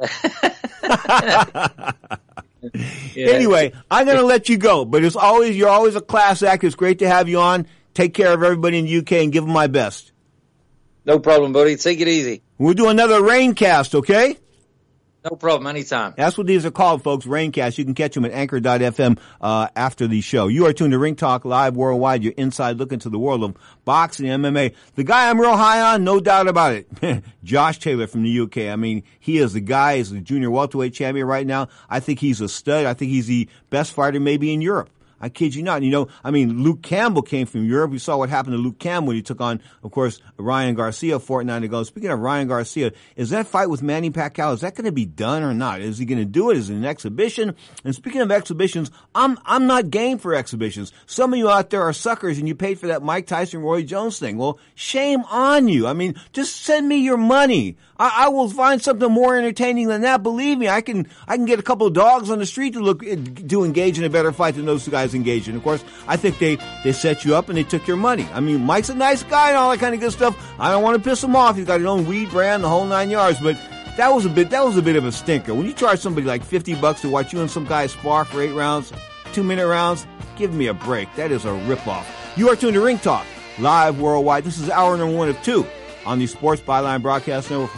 [LAUGHS] yeah. Anyway, I'm going to let you go, but it's always, you're always a class act. It's great to have you on. Take care of everybody in the UK and give them my best. No problem, buddy. Take it easy. We'll do another raincast, okay? No problem, anytime. That's what these are called, folks. Raincast. You can catch them at anchor.fm uh, after the show. You are tuned to Ring Talk Live Worldwide, your inside look into the world of boxing MMA. The guy I'm real high on, no doubt about it. [LAUGHS] Josh Taylor from the UK. I mean, he is the guy, he's the junior welterweight champion right now. I think he's a stud. I think he's the best fighter maybe in Europe. I kid you not. You know, I mean, Luke Campbell came from Europe. We saw what happened to Luke Campbell when he took on, of course, Ryan Garcia a fortnight ago. Speaking of Ryan Garcia, is that fight with Manny Pacquiao, is that going to be done or not? Is he going to do it? Is it an exhibition? And speaking of exhibitions, I'm, I'm not game for exhibitions. Some of you out there are suckers and you paid for that Mike Tyson, Roy Jones thing. Well, shame on you. I mean, just send me your money. I, I, will find something more entertaining than that. Believe me, I can I can get a couple of dogs on the street to look to engage in a better fight than those two guys engaged in. Of course, I think they they set you up and they took your money. I mean, Mike's a nice guy and all that kind of good stuff. I don't want to piss him off. He's got his own weed brand, the whole nine yards, but. That was a bit. That was a bit of a stinker. When you charge somebody like fifty bucks to watch you and some guy spar for eight rounds, two minute rounds, give me a break. That is a ripoff. You are tuned to Ring Talk live worldwide. This is hour number one of two on the Sports Byline Broadcast Network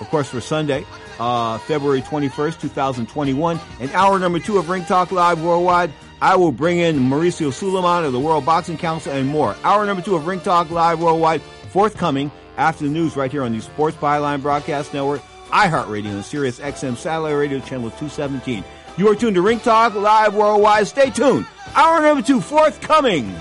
Of course, for Sunday, uh, February 21st, 2021, and hour number two of Ring Talk Live Worldwide, I will bring in Mauricio Sulaiman of the World Boxing Council and more. Hour number two of Ring Talk Live Worldwide, forthcoming after the news right here on the Sports Byline Broadcast Network, iHeartRadio, and Sirius XM Satellite Radio Channel 217. You are tuned to Ring Talk Live Worldwide. Stay tuned. Hour number two forthcoming.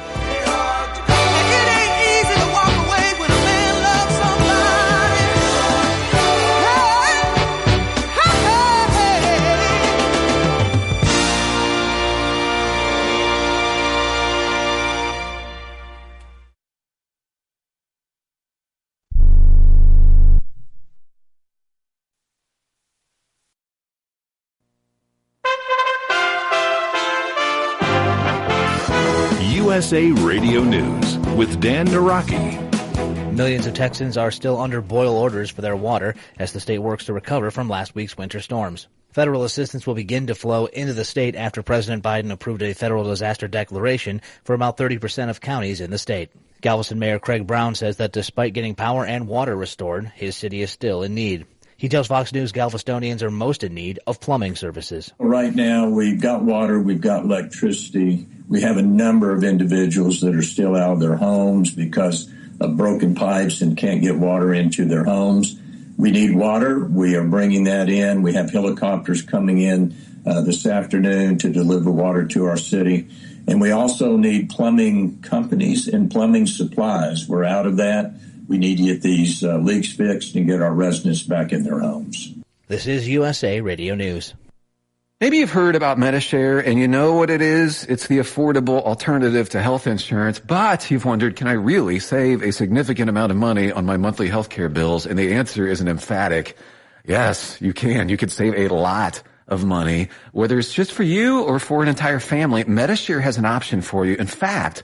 USA Radio News with Dan Naraki. Millions of Texans are still under boil orders for their water as the state works to recover from last week's winter storms. Federal assistance will begin to flow into the state after President Biden approved a federal disaster declaration for about 30% of counties in the state. Galveston Mayor Craig Brown says that despite getting power and water restored, his city is still in need. He tells Fox News Galvestonians are most in need of plumbing services. Right now, we've got water, we've got electricity. We have a number of individuals that are still out of their homes because of broken pipes and can't get water into their homes. We need water. We are bringing that in. We have helicopters coming in uh, this afternoon to deliver water to our city. And we also need plumbing companies and plumbing supplies. We're out of that. We need to get these uh, leaks fixed and get our residents back in their homes. This is USA Radio News. Maybe you've heard about Medi-Share and you know what it is. It's the affordable alternative to health insurance, but you've wondered, can I really save a significant amount of money on my monthly healthcare bills? And the answer is an emphatic yes, you can. You could save a lot of money, whether it's just for you or for an entire family. Medi-Share has an option for you. In fact,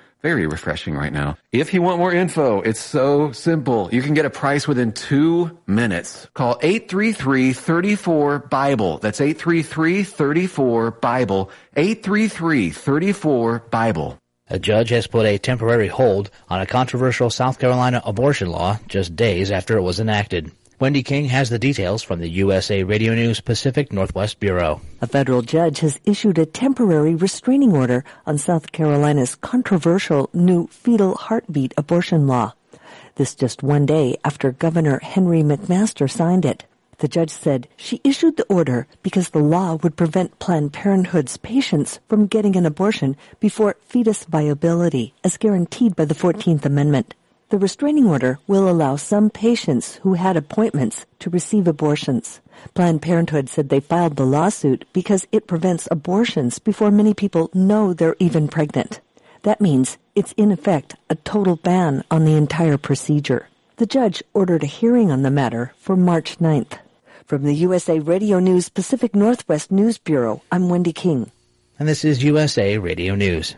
very refreshing right now. If you want more info, it's so simple. You can get a price within two minutes. Call 833-34-BIBLE. That's 833-34-BIBLE. 833-34-BIBLE. A judge has put a temporary hold on a controversial South Carolina abortion law just days after it was enacted. Wendy King has the details from the USA Radio News Pacific Northwest Bureau. A federal judge has issued a temporary restraining order on South Carolina's controversial new fetal heartbeat abortion law. This just one day after Governor Henry McMaster signed it. The judge said she issued the order because the law would prevent Planned Parenthood's patients from getting an abortion before fetus viability, as guaranteed by the 14th Amendment. The restraining order will allow some patients who had appointments to receive abortions. Planned Parenthood said they filed the lawsuit because it prevents abortions before many people know they're even pregnant. That means it's in effect a total ban on the entire procedure. The judge ordered a hearing on the matter for March 9th. From the USA Radio News Pacific Northwest News Bureau, I'm Wendy King. And this is USA Radio News.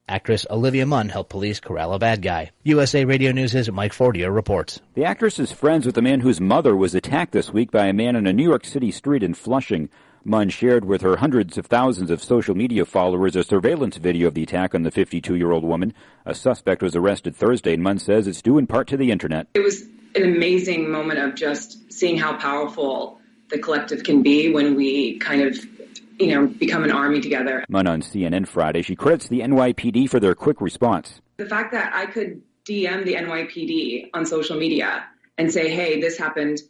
Actress Olivia Munn helped police corral a bad guy. USA Radio News' Mike Fortier reports. The actress is friends with the man whose mother was attacked this week by a man on a New York City street in Flushing. Munn shared with her hundreds of thousands of social media followers a surveillance video of the attack on the 52-year-old woman. A suspect was arrested Thursday, and Munn says it's due in part to the internet. It was an amazing moment of just seeing how powerful the collective can be when we kind of you know, become an army together. Munn on CNN Friday. She credits the NYPD for their quick response. The fact that I could DM the NYPD on social media and say, hey, this happened,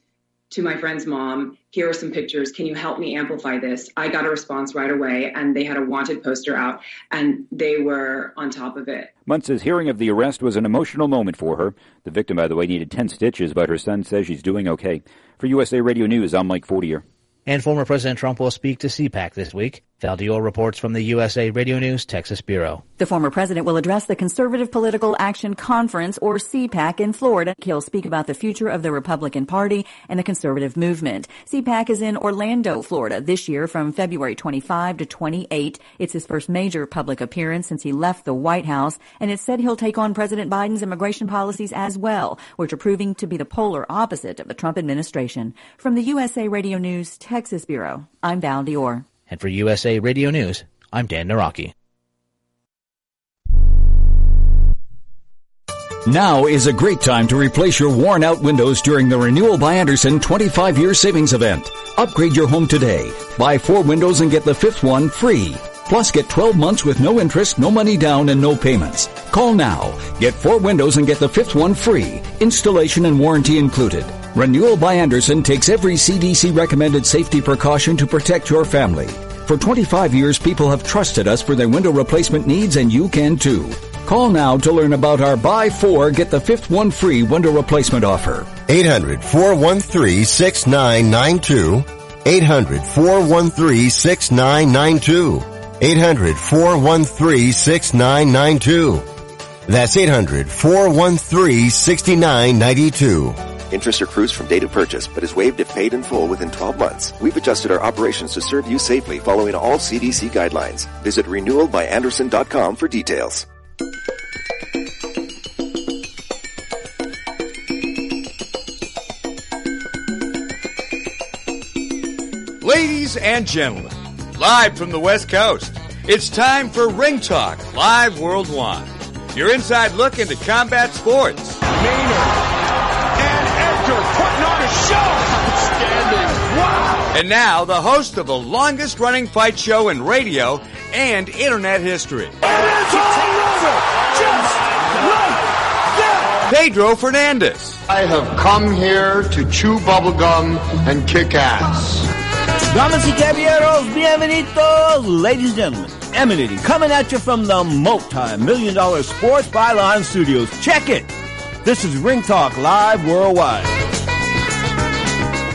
to my friend's mom, here are some pictures. Can you help me amplify this? I got a response right away, and they had a wanted poster out, and they were on top of it. Muntz's hearing of the arrest was an emotional moment for her. The victim, by the way, needed 10 stitches, but her son says she's doing okay. For USA Radio News, I'm Mike Fortier. And former President Trump will speak to CPAC this week. Val Dior reports from the USA Radio News Texas Bureau. The former president will address the Conservative Political Action Conference, or CPAC, in Florida. He'll speak about the future of the Republican Party and the conservative movement. CPAC is in Orlando, Florida, this year from February 25 to 28. It's his first major public appearance since he left the White House, and it's said he'll take on President Biden's immigration policies as well, which are proving to be the polar opposite of the Trump administration. From the USA Radio News Texas Bureau, I'm Val Dior. And for USA Radio News, I'm Dan Naraki. Now is a great time to replace your worn out windows during the Renewal by Andersen 25 year savings event. Upgrade your home today. Buy four windows and get the fifth one free. Plus get 12 months with no interest, no money down, and no payments. Call now. Get four windows and get the fifth one free. Installation and warranty included. Renewal by Andersen takes every CDC recommended safety precaution to protect your family. For 25 years, people have trusted us for their window replacement needs, and you can too. Call now to learn about our buy four, get the fifth one free window replacement offer. 800 413 6992. 800 413 6992. 800 413 6992. That's 800 413 6992. Interest accrues from date of purchase, but is waived if paid in full within 12 months. We've adjusted our operations to serve you safely following all CDC guidelines. Visit renewalbyandersen.com for details. Ladies and gentlemen, live from the West Coast, it's time for Ring Talk Live Worldwide. Your inside look into combat sports. Maynard and Edgar putting on a show. Outstanding. Wow. And now, the host of the longest running fight show in radio and internet history. It's all over. Just like that. Pedro Fernandez. I have come here to chew bubblegum and kick ass. Damas y caballeros, bienvenidos, ladies and gentlemen. Emanating, coming at you from the multi-million dollar Sports Byline Studios. Check it. This is Ring Talk Live Worldwide.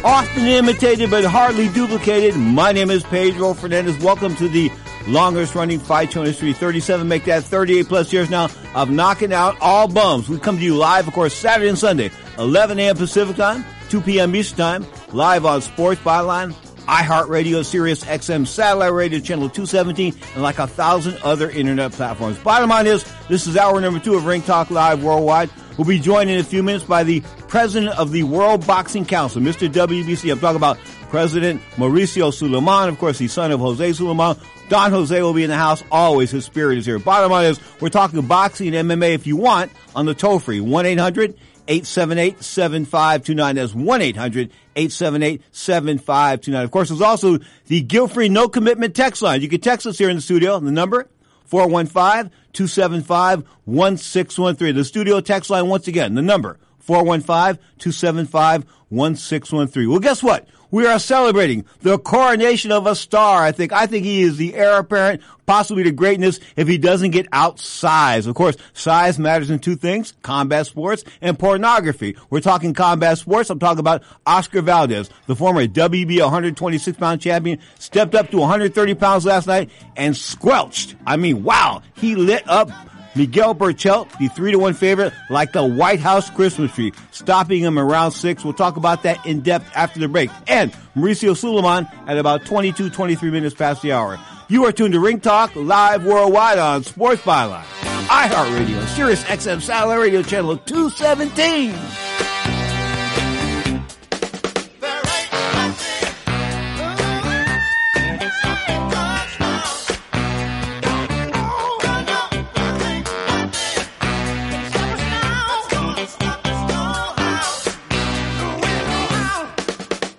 Often imitated but hardly duplicated, my name is Pedro Fernandez. Welcome to the longest running fight show history. 37, make that 38 plus years now of knocking out all bums. We come to you live, of course, Saturday and Sunday, 11 a.m. Pacific time, 2 p.m. Eastern time, live on Sports Byline iHeartRadio, Sirius XM, Satellite Radio, Channel 217, and like a thousand other internet platforms. Bottom line is, this is hour number two of Ring Talk Live Worldwide. We'll be joined in a few minutes by the president of the World Boxing Council, Mr. WBC. I'm talking about President Mauricio Sulaiman, of course, the son of Jose Sulaiman. Don Jose will be in the house always. His spirit is here. Bottom line is, we're talking boxing and MMA if you want on the toll free 1 800 878 7529. That's 1 800 878 7529. Of course, there's also the guilt free no commitment text line. You can text us here in the studio. The number 415 275 1613. The studio text line once again. The number 415 275 1613. Well, guess what? We are celebrating the coronation of a star. I think, I think he is the heir apparent, possibly to greatness if he doesn't get outsized. Of course, size matters in two things, combat sports and pornography. We're talking combat sports. I'm talking about Oscar Valdez, the former WB 126 pound champion, stepped up to 130 pounds last night and squelched. I mean, wow, he lit up Miguel Berchelt, the three to one favorite, like the White House Christmas tree, stopping him around six. We'll talk about that in depth after the break. And Mauricio Sulaiman at about 22, 23 minutes past the hour. You are tuned to Ring Talk live worldwide on Sports Byline, iHeartRadio, Sirius XM Satellite Radio Channel 217.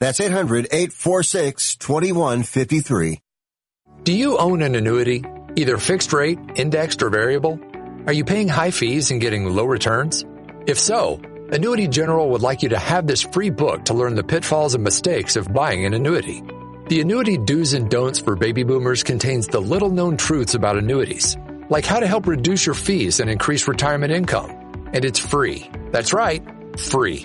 That's 800-846-2153. Do you own an annuity, either fixed rate, indexed, or variable? Are you paying high fees and getting low returns? If so, Annuity General would like you to have this free book to learn the pitfalls and mistakes of buying an annuity. The Annuity Do's and Don'ts for Baby Boomers contains the little known truths about annuities, like how to help reduce your fees and increase retirement income. And it's free. That's right, free.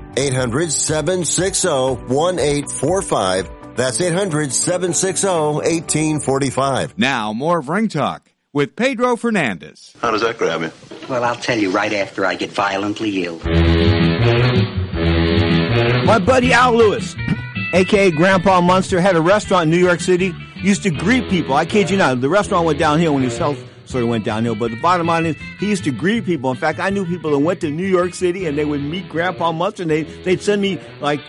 800-760-1845. That's 800-760-1845. Now, more of Ring Talk with Pedro Fernandez. How does that grab you? Well, I'll tell you right after I get violently ill. My buddy Al Lewis, aka Grandpa Munster, had a restaurant in New York City. Used to greet people. I kid you not. The restaurant went downhill when his health sort of went downhill. But the bottom line is, he used to greet people. In fact, I knew people that went to New York City and they would meet Grandpa Munster and they, they'd send me like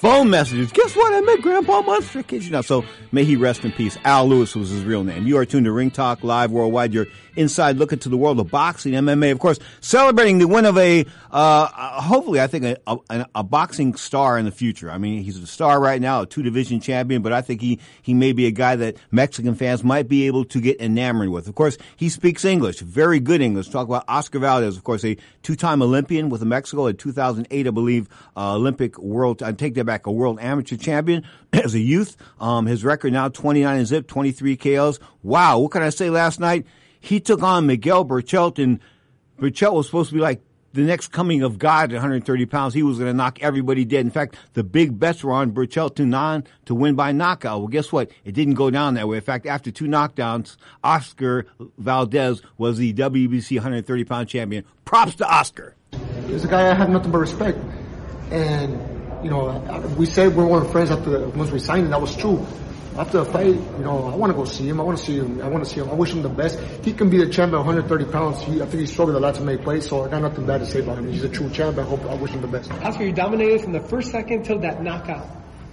phone messages. Guess what? I met Grandpa Munster. Kid you not. So may he rest in peace. Al Lewis was his real name. You are tuned to Ring Talk Live Worldwide. Your inside look into the world of boxing, MMA. Of course, celebrating the win of a, uh, hopefully, I think a, a, a, boxing star in the future. I mean, he's a star right now, a two division champion, but I think he, he may be a guy that Mexican fans might be able to get enamored with. Of course, he speaks English, very good English. Talk about Oscar Valdez, of course, a two time Olympian with Mexico in 2008, I believe, uh, Olympic world, I take that back, a world amateur champion [CLEARS THROAT] as a youth. Um, his record now 29 and zip, 23 KOs. Wow. What can I say last night? He took on Miguel Berchelt and Berchelt was supposed to be like the next coming of God at 130 pounds. He was going to knock everybody dead. In fact, the big bets were on Berchelt to non to win by knockout. Well, guess what? It didn't go down that way. In fact, after two knockdowns, Oscar Valdez was the WBC 130 pound champion. Props to Oscar. He's a guy I have nothing but respect. And, you know, we said we weren't friends after once we signed, and that was true after the fight, you know, I want to go see him. I want to see him. I want to see him. I wish him the best. He can be the champion 130 pounds. He, I think he struggled a lot to make weight, so I got nothing bad to say about him. He's a true champ. I hope I wish him the best. Oscar, you dominated from the first second till that knockout.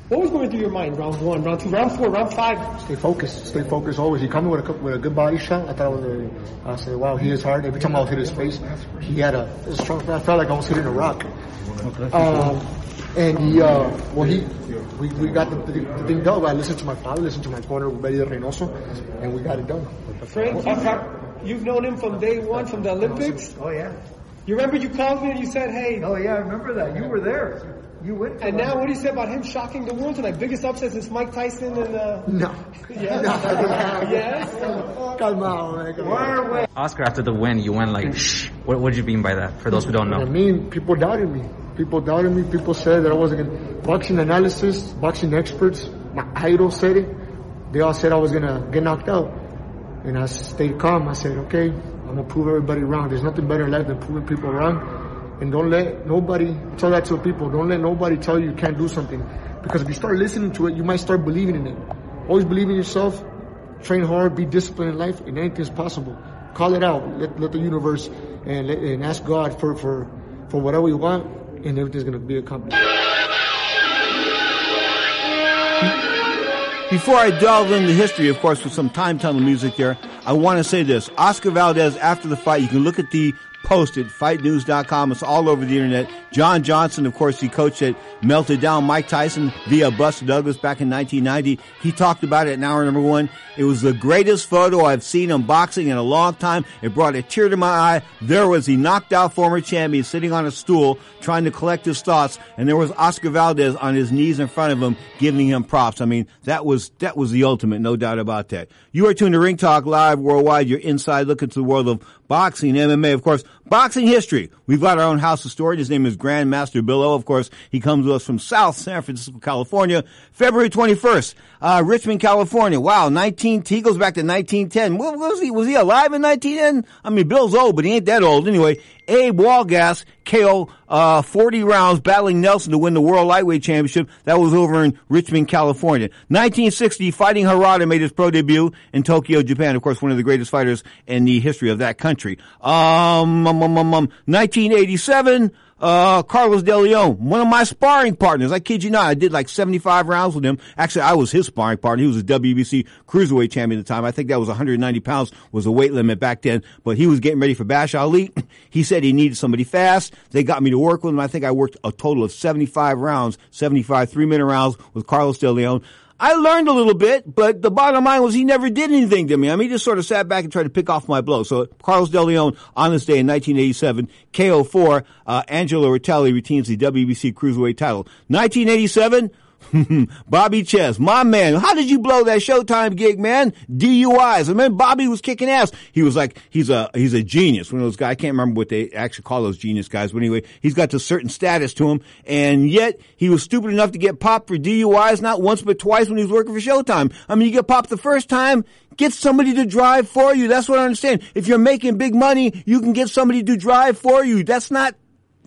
What was going through your mind? Round one, round two, round four, round five. Stay focused. Stay focused always. He coming with a with a good body shot. I thought it was a, I said, wow, he is hard. Every time I was hit his face, he had a, a strong. I felt like I was hitting a rock. Um, and he, uh, well, he, we, we got the, the, the thing done. I listened to my father, listened to my corner, Eddy Reynoso, and we got it done. Frank, you've, you've known him from day one, from the Olympics. Oh yeah. You remember you called me and you said, hey. Oh, yeah, I remember that. You were there. You went And now what do you say about him shocking the world tonight? Biggest upset since Mike Tyson and, uh. No. [LAUGHS] Yeah? No. yes? Calmao, man. Where, where? Oscar, after the win, you went like, shh. What, what did you mean by that, for those who don't know. I mean, people doubted me. People doubted me. People said that I wasn't going to. Boxing analysis, boxing experts, my idol said it. They all said I was going to get knocked out. And I stayed calm. I said, okay, I'm going to prove everybody wrong. There's nothing better in life than proving people wrong. And don't let nobody tell that to people. Don't let nobody tell you you can't do something. Because if you start listening to it, you might start believing in it. Always believe in yourself. Train hard. Be disciplined in life. And anything's possible. Call it out. Let, let the universe and, and ask God for, for, for whatever you want. And everything's going to be accomplished. Before I delve into history, of course, with some time tunnel music there, I want to say this. Oscar Valdez, after the fight, you can look at the post at fightnews.com. It's all over the internet. John Johnson, of course, he coached it, melted down Mike Tyson via Buster Douglas back in 1990. He talked about it in hour number one. It was the greatest photo I've seen in boxing in a long time. It brought a tear to my eye. There was the knocked out former champion sitting on a stool trying to collect his thoughts, and there was Oscar Valdez on his knees in front of him giving him props. I mean, that was, that was the ultimate, no doubt about that. You are tuned to Ring Talk Live Worldwide, your inside look into the world of boxing, MMA, of course, boxing history. We've got our own house historian. His name is Grandmaster Bill O. Of course, he comes to us from South San Francisco, California, February 21st, uh, Richmond, California. Wow, 19, he goes back to 1910. Was he, was he alive in 1910? I mean, Bill's old, but he ain't that old. Anyway, Ad Wolgast, KO, uh, 40 rounds battling Nelson to win the World Lightweight Championship. That was over in Richmond, California. 1960, Fighting Harada made his pro debut in Tokyo, Japan. Of course, one of the greatest fighters in the history of that country. Um, um, um, um, um 1987, uh, Carlos De Leon, one of my sparring partners. I kid you not. I did like 75 rounds with him. Actually, I was his sparring partner. He was a WBC cruiserweight champion at the time. I think that was 190 pounds was the weight limit back then, but he was getting ready for Bash Ali. [CLEARS THROAT] he said he needed somebody fast. They got me to work with him. I think I worked a total of 75 rounds, 75 three minute rounds with Carlos De Leon. I learned a little bit, but the bottom line was he never did anything to me. I mean, he just sort of sat back and tried to pick off my blow. So Carlos De Leon on this day in 1987, KO4, uh, Angelo Rottoli retains the WBC Cruiserweight title. 1987, [LAUGHS] Bobby Czyz, my man. How did you blow that Showtime gig, man? DUIs. I mean, Bobby was kicking ass. He was like, he's a, he's a genius. One of those guys. I can't remember what they actually call those genius guys, but anyway, he's got this certain status to him. And yet he was stupid enough to get popped for DUIs, not once, but twice when he was working for Showtime. I mean, you get popped the first time, get somebody to drive for you. That's what I understand. If you're making big money, you can get somebody to drive for you. That's not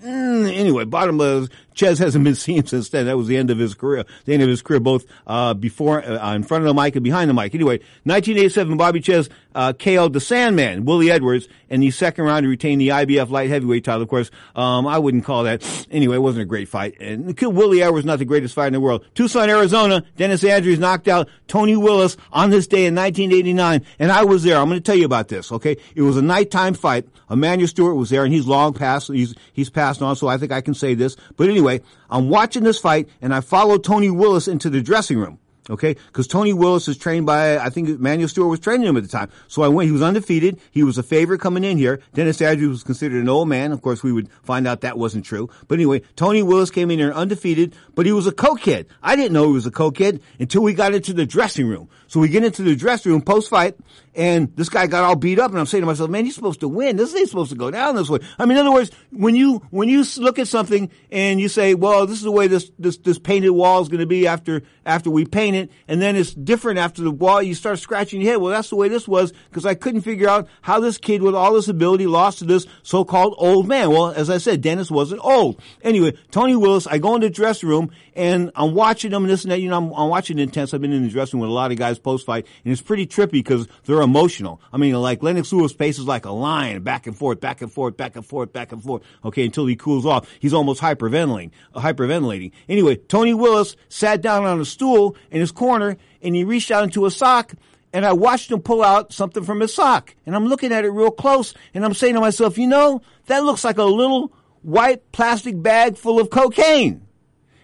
Mm, anyway, bottom is Czyz hasn't been seen since then. That was the end of his career. The end of his career, both uh, before, uh, in front of the mic and behind the mic. Anyway, 1987, Bobby Czyz uh, KO'd the Sandman, Willie Edwards, in the second round to retain the IBF light heavyweight title. Of course, um, I wouldn't call that. Anyway, it wasn't a great fight. And Willie Edwards not the greatest fight in the world. Tucson, Arizona, Dennis Andries knocked out Tony Willis on this day in 1989, and I was there. I'm going to tell you about this. Okay, it was a nighttime fight. Emanuel Steward was there, and he's long passed. He's he's passed on, so I think I can say this. But anyway, I'm watching this fight, and I follow Tony Willis into the dressing room. Okay, because Tony Willis is trained by, I think Manuel Steward was training him at the time. So I went, he was undefeated. He was a favorite coming in here. Dennis Andries was considered an old man. Of course, we would find out that wasn't true. But anyway, Tony Willis came in here undefeated, but he was a cokehead. I didn't know he was a cokehead until we got into the dressing room. So we get into the dressing room post fight, and this guy got all beat up, and I'm saying to myself, man, he's supposed to win. This ain't supposed to go down this way. I mean, in other words, when you, when you look at something and you say, well, this is the way this, this, this painted wall is going to be after, after we paint it, and then it's different after the wall, you start scratching your head. Well, that's the way this was, because I couldn't figure out how this kid with all this ability lost to this so-called old man. Well, as I said, Dennis wasn't old. Anyway, Tony Willis, I go in the dressing room, and I'm watching them and this and that, you know, I'm, I'm watching intense. I've been in the dressing room with a lot of guys post fight, and it's pretty trippy because they're emotional. I mean, like Lennox Lewis paces like a lion, back and forth, back and forth, back and forth, back and forth. Okay, until he cools off. He's almost hyperventilating, uh, hyperventilating. Anyway, Tony Willis sat down on a stool in his corner, and he reached out into a sock. And I watched him pull out something from his sock. And I'm looking at it real close, and I'm saying to myself, you know, that looks like a little white plastic bag full of cocaine.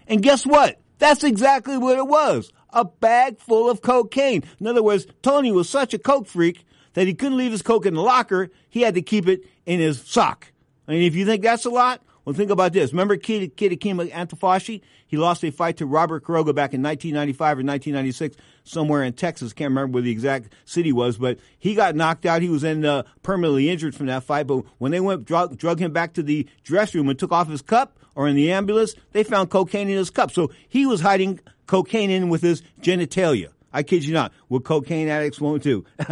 And guess what? That's exactly what it was a bag full of cocaine. In other words, Tony was such a coke freak that he couldn't leave his coke in the locker. He had to keep it in his sock. I mean, if you think that's a lot, well, think about this. Remember Kid, Kid Akeem Anifowoshe? He lost a fight to Robert Quiroga back in 1995 or 1996, somewhere in Texas. Can't remember where the exact city was, but he got knocked out. He was in uh, permanently injured from that fight. But when they went drug, drug him back to the dressing room and took off his cup, or in the ambulance, they found cocaine in his cup. So he was hiding cocaine in with his genitalia. I kid you not. What cocaine addicts won't do. [LAUGHS]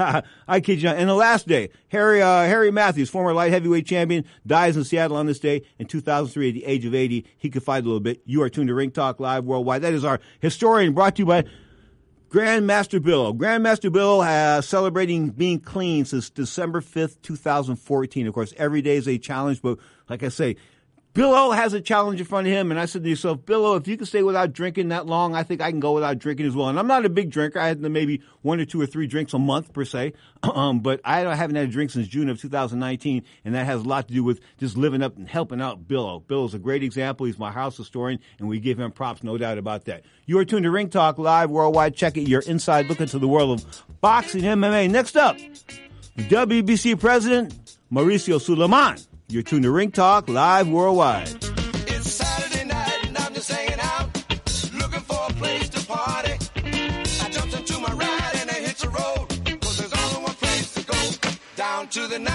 I kid you not. And the last day, Harry uh, Harry Matthews, former light heavyweight champion, dies in Seattle on this day in 2003 at the age of 80. He could fight a little bit. You are tuned to Ring Talk Live Worldwide. That is our historian brought to you by Grandmaster Bill. Grandmaster Bill has celebrating being clean since December 5th, 2014. Of course, every day is a challenge, but like I say, Bill O has a challenge in front of him, and I said to myself, Bill, O, if you can stay without drinking that long, I think I can go without drinking as well. And I'm not a big drinker. I had maybe one or two or three drinks a month per se, [CLEARS THROAT] um, but I haven't had a drink since June of 2019, and that has a lot to do with just living up and helping out Bill. O. Bill is a great example. He's my house historian, and we give him props, no doubt about that. You are tuned to Ring Talk Live Worldwide. Check it. Your inside look into the world of boxing MMA. Next up, WBC President Mauricio Sulaiman. You're tuned to Ring Talk Live Worldwide. It's Saturday night and I'm just hanging out, looking for a place to party. I jumped into my ride and I hit the road, cause there's only one place to go, down to the nightclub.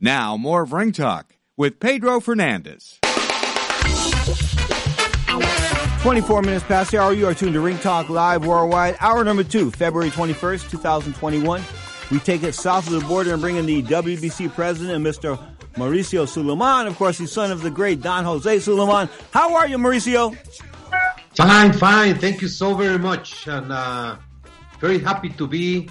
Now, more of Ring Talk with Pedro Fernandez. 24 minutes past the hour. You are tuned to Ring Talk Live Worldwide. Hour number two, February 21st, 2021. We take it south of the border and bring in the WBC president, Mr. Mauricio Sulaiman. Of course, he's son of the great Don Jose Sulaiman. How are you, Mauricio? Fine, fine. Thank you so very much. And uh, very happy to be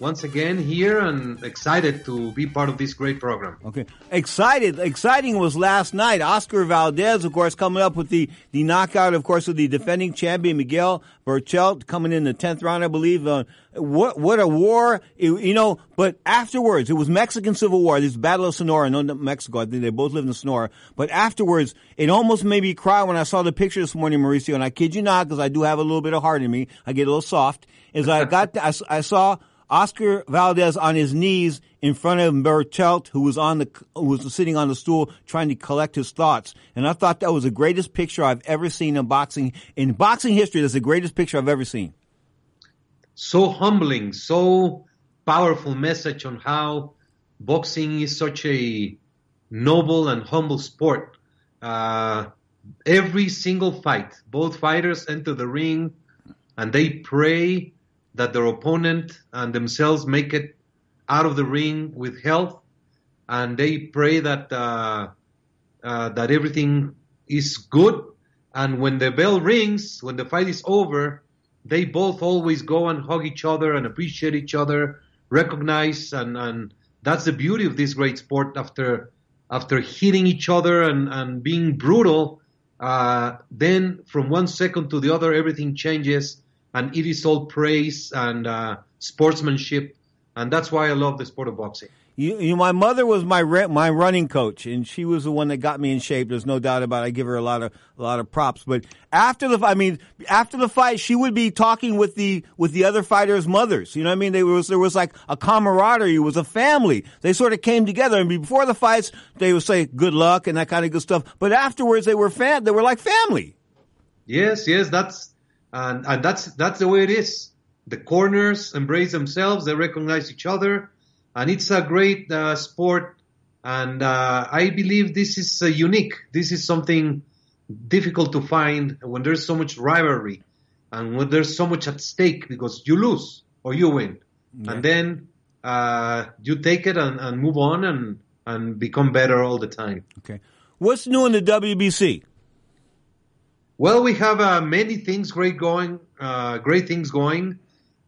once again here and excited to be part of this great program. Okay. Excited. Exciting was last night. Oscar Valdez, of course, coming up with the, the knockout, of course, of the defending champion Miguel Berchelt coming in the 10th round, I believe. Uh, what, what a war. It- you know, but afterwards, it was Mexican Civil War, this Battle of Sonora, no, Mexico. I think they both lived in Sonora. But afterwards, it almost made me cry when I saw the picture this morning, Mauricio, and I kid you not, because I do have a little bit of heart in me. I get a little soft. As I got, I, I saw Oscar Valdez on his knees in front of Berchelt, who was on the who was sitting on the stool trying to collect his thoughts. And I thought that was the greatest picture I've ever seen in boxing. In boxing history, that's the greatest picture I've ever seen. So humbling, so powerful message on how boxing is such a noble and humble sport. Uh, every single fight, both fighters enter the ring and they pray that their opponent and themselves make it out of the ring with health, and they pray that uh, uh, that everything is good. And when the bell rings, when the fight is over, they both always go and hug each other and appreciate each other, recognize, and, and that's the beauty of this great sport. After after hitting each other and, and being brutal, uh, then from one second to the other, everything changes, and it is all praise and uh, sportsmanship, and that's why I love the sport of boxing. You, you, my mother was my re- my running coach, and she was the one that got me in shape. There's no doubt about. it. I give her a lot of a lot of props. But after the, I mean, after the fight, she would be talking with the with the other fighters' mothers. You know what I mean? There was there was like a camaraderie. It was a family. They sort of came together, and before the fights, they would say good luck and that kind of good stuff. But afterwards, they were fan. They were like family. Yes, yes, that's and and that's that's the way it is. The corners embrace themselves. They recognize each other, and it's a great uh, sport. And uh, I believe this is uh, unique. This is something difficult to find when there's so much rivalry, and when there's so much at stake because you lose or you win, and then uh, you take it and, and move on and and become better all the time. Okay, what's new in the WBC? Well, we have uh, many things great going, uh, great things going.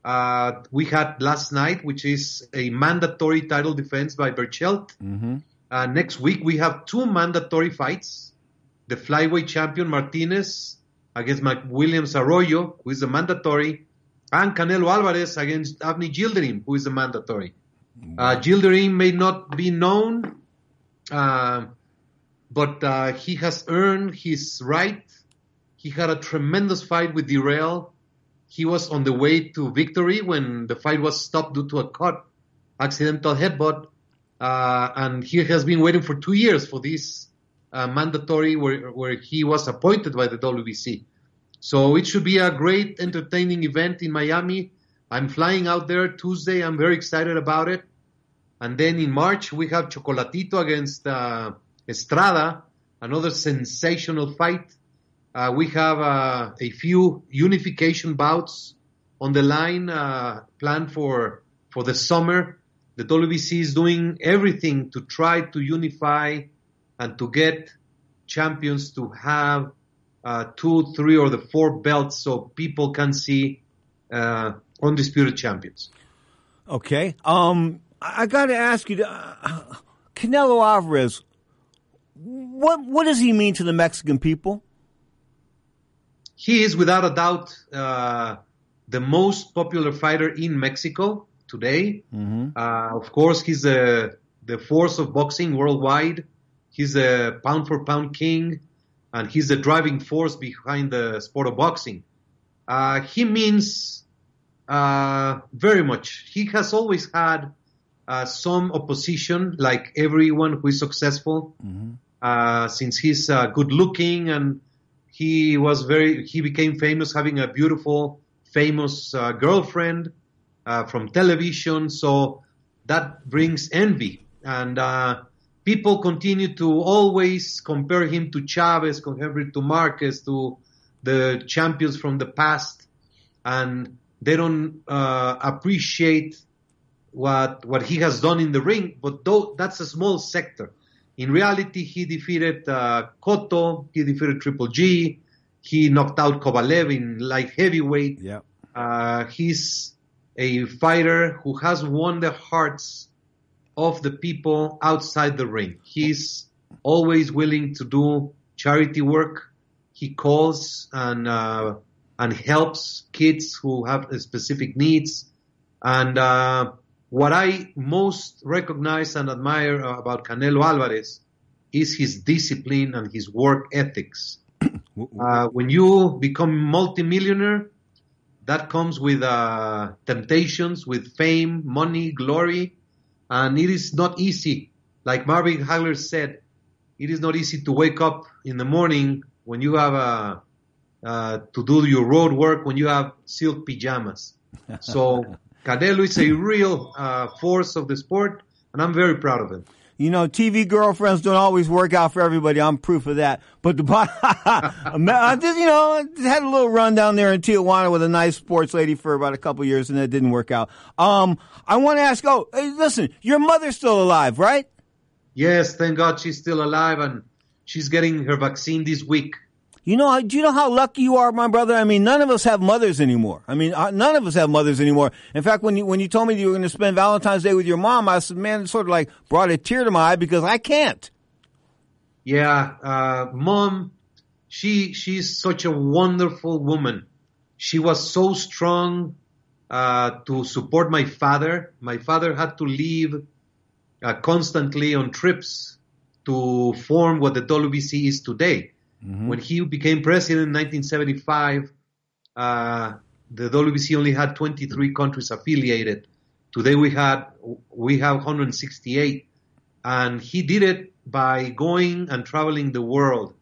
Uh, we had last night, which is a mandatory title defense by Berchelt. Mm-hmm. Uh, next week, we have two mandatory fights. The flyweight champion Martinez against Williams Arroyo, who is a mandatory, and Canelo Alvarez against Avni Yildirim, who is a mandatory. Uh, Yildirim may not be known, uh, but uh, he has earned his right. He had a tremendous fight with Dirrell. He was on the way to victory when the fight was stopped due to a cut, accidental headbutt. Uh, and he has been waiting for two years for this uh, mandatory where, where he was appointed by the WBC. So it should be a great entertaining event in Miami. I'm flying out there Tuesday. I'm very excited about it. And then in March, we have Chocolatito against uh, Estrada, another sensational fight. Uh, we have uh, a few unification bouts on the line uh, planned for for the summer. The WBC is doing everything to try to unify and to get champions to have uh, two, three, or the four belts so people can see uh, undisputed champions. Okay. Um, I, got to ask you, uh, Canelo Alvarez. What what does he mean to the Mexican people? He is without a doubt uh, the most popular fighter in Mexico today. Mm-hmm. Uh, of course, he's the the force of boxing worldwide. He's a pound for pound king, and he's the driving force behind the sport of boxing. Uh, he means uh, very much. He has always had uh, some opposition, like everyone who is successful, uh, since he's uh, good looking and he was very. He became famous having a beautiful, famous uh, girlfriend uh, from television. So that brings envy. And uh, people continue to always compare him to Chavez, compare to Marquez, to the champions from the past, and they don't uh, appreciate what what he has done in the ring. But though that's a small sector, in reality, he defeated uh, Cotto, he defeated Triple G, he knocked out Kovalev in light heavyweight. Yeah. Uh, he's a fighter who has won the hearts of the people outside the ring. He's always willing to do charity work. He calls and uh, and helps kids who have specific needs. And uh, what I most recognize and admire about Canelo Alvarez is his discipline and his work ethics. [COUGHS] Uh, when you become multimillionaire, that comes with uh, temptations, with fame, money, glory, and it is not easy. Like Marvin Hagler said, it is not easy to wake up in the morning when you have a, uh, to do your road work when you have silk pajamas. [LAUGHS] So Canelo is a real uh, force of the sport, and I'm very proud of him. You know, TV girlfriends don't always work out for everybody. I'm proof of that. But the [LAUGHS] I just, you know, had a little run down there in Tijuana with a nice sports lady for about a couple years, and it didn't work out. Um, I want to ask. Oh, hey, listen, your mother's still alive, right? Yes, thank God she's still alive, and she's getting her vaccine this week. You know, do you know how lucky you are, my brother? I mean, none of us have mothers anymore. I mean, uh, none of us have mothers anymore. In fact, when you when you told me you were going to spend Valentine's Day with your mom, I said, man, it sort of like brought a tear to my eye because I can't. Yeah, uh, mom, she she's such a wonderful woman. She was so strong uh, to support my father. My father had to leave uh, constantly on trips to form what the WBC is today. Mm-hmm. When he became president in 1975, uh, the WBC only had 23 countries affiliated. Today we had we have 168, and he did it by going and traveling the world.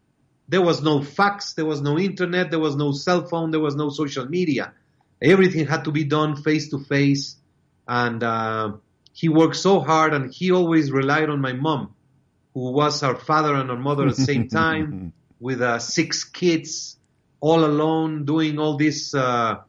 There was no fax, there was no internet, there was no cell phone, there was no social media. Everything had to be done face to face, and uh, he worked so hard, and he always relied on my mom, who was our father and our mother at the same [LAUGHS] time with uh, six kids, all alone, doing all these uh,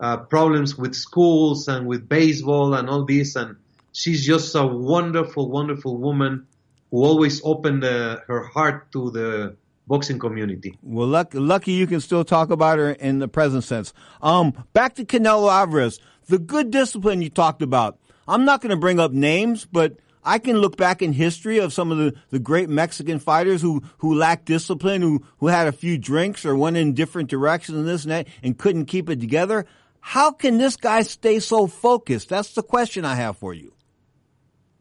uh, problems with schools and with baseball and all this. And she's just a wonderful, wonderful woman who always opened her heart to the boxing community. Well, luck, lucky you can still talk about her in the present sense. Um, back to Canelo Alvarez, the good discipline you talked about. I'm not going to bring up names, but I can look back in history of some of the, the great Mexican fighters who, who lacked discipline, who, who had a few drinks or went in different directions and this and that and couldn't keep it together. How can this guy stay so focused? That's the question I have for you.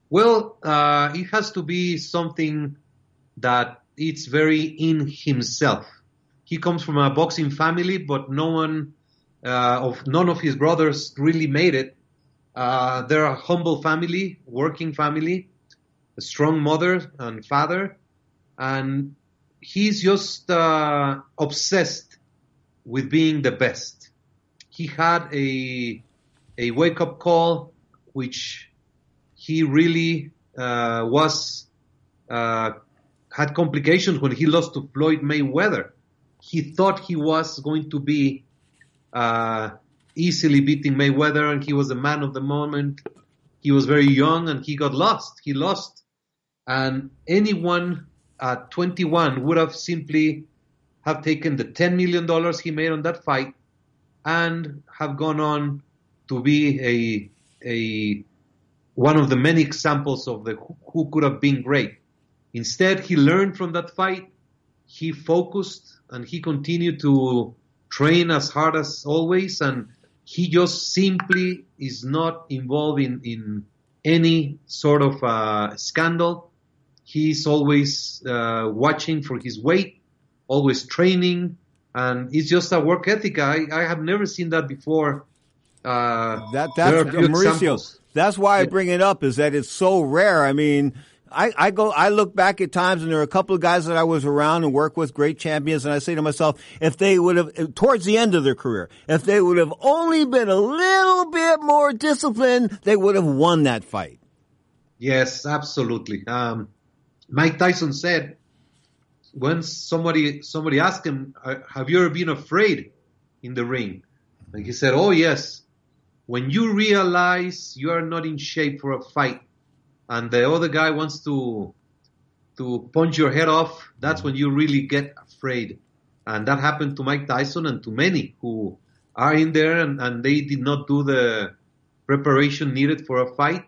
Well, uh, it has to be something that it's very in himself. He comes from a boxing family, but no one uh, of none of his brothers really made it. Uh, they're a humble family, working family, a strong mother and father, and he's just uh, obsessed with being the best. He had a a wake up call, which he really uh, was uh, had complications when he lost to Floyd Mayweather. He thought he was going to be uh, easily beating Mayweather, and he was a man of the moment. He was very young, and he got lost. He lost, and anyone at 21 would have simply have taken the 10 million dollars he made on that fight and have gone on to be a a one of the many examples of the who could have been great. Instead, he learned from that fight. He focused and he continued to train as hard as always and he just simply is not involved in, in any sort of uh, scandal. He's always uh, watching for his weight, always training, and it's just a work ethic. I, I have never seen that before. Uh, that that's Mauricio. Examples. That's why I bring it up is that it's so rare. I mean, I, I go, I look back at times and there are a couple of guys that I was around and work with great champions. And I say to myself, if they would have, towards the end of their career, if they would have only been a little bit more disciplined, they would have won that fight. Yes, absolutely. Um, Mike Tyson said when somebody somebody asked him, "Uh, "Have you ever been afraid in the ring?" And he said, "Oh yes. When you realize you are not in shape for a fight, and the other guy wants to to punch your head off, that's when you really get afraid." And that happened to Mike Tyson and to many who are in there and, and they did not do the preparation needed for a fight.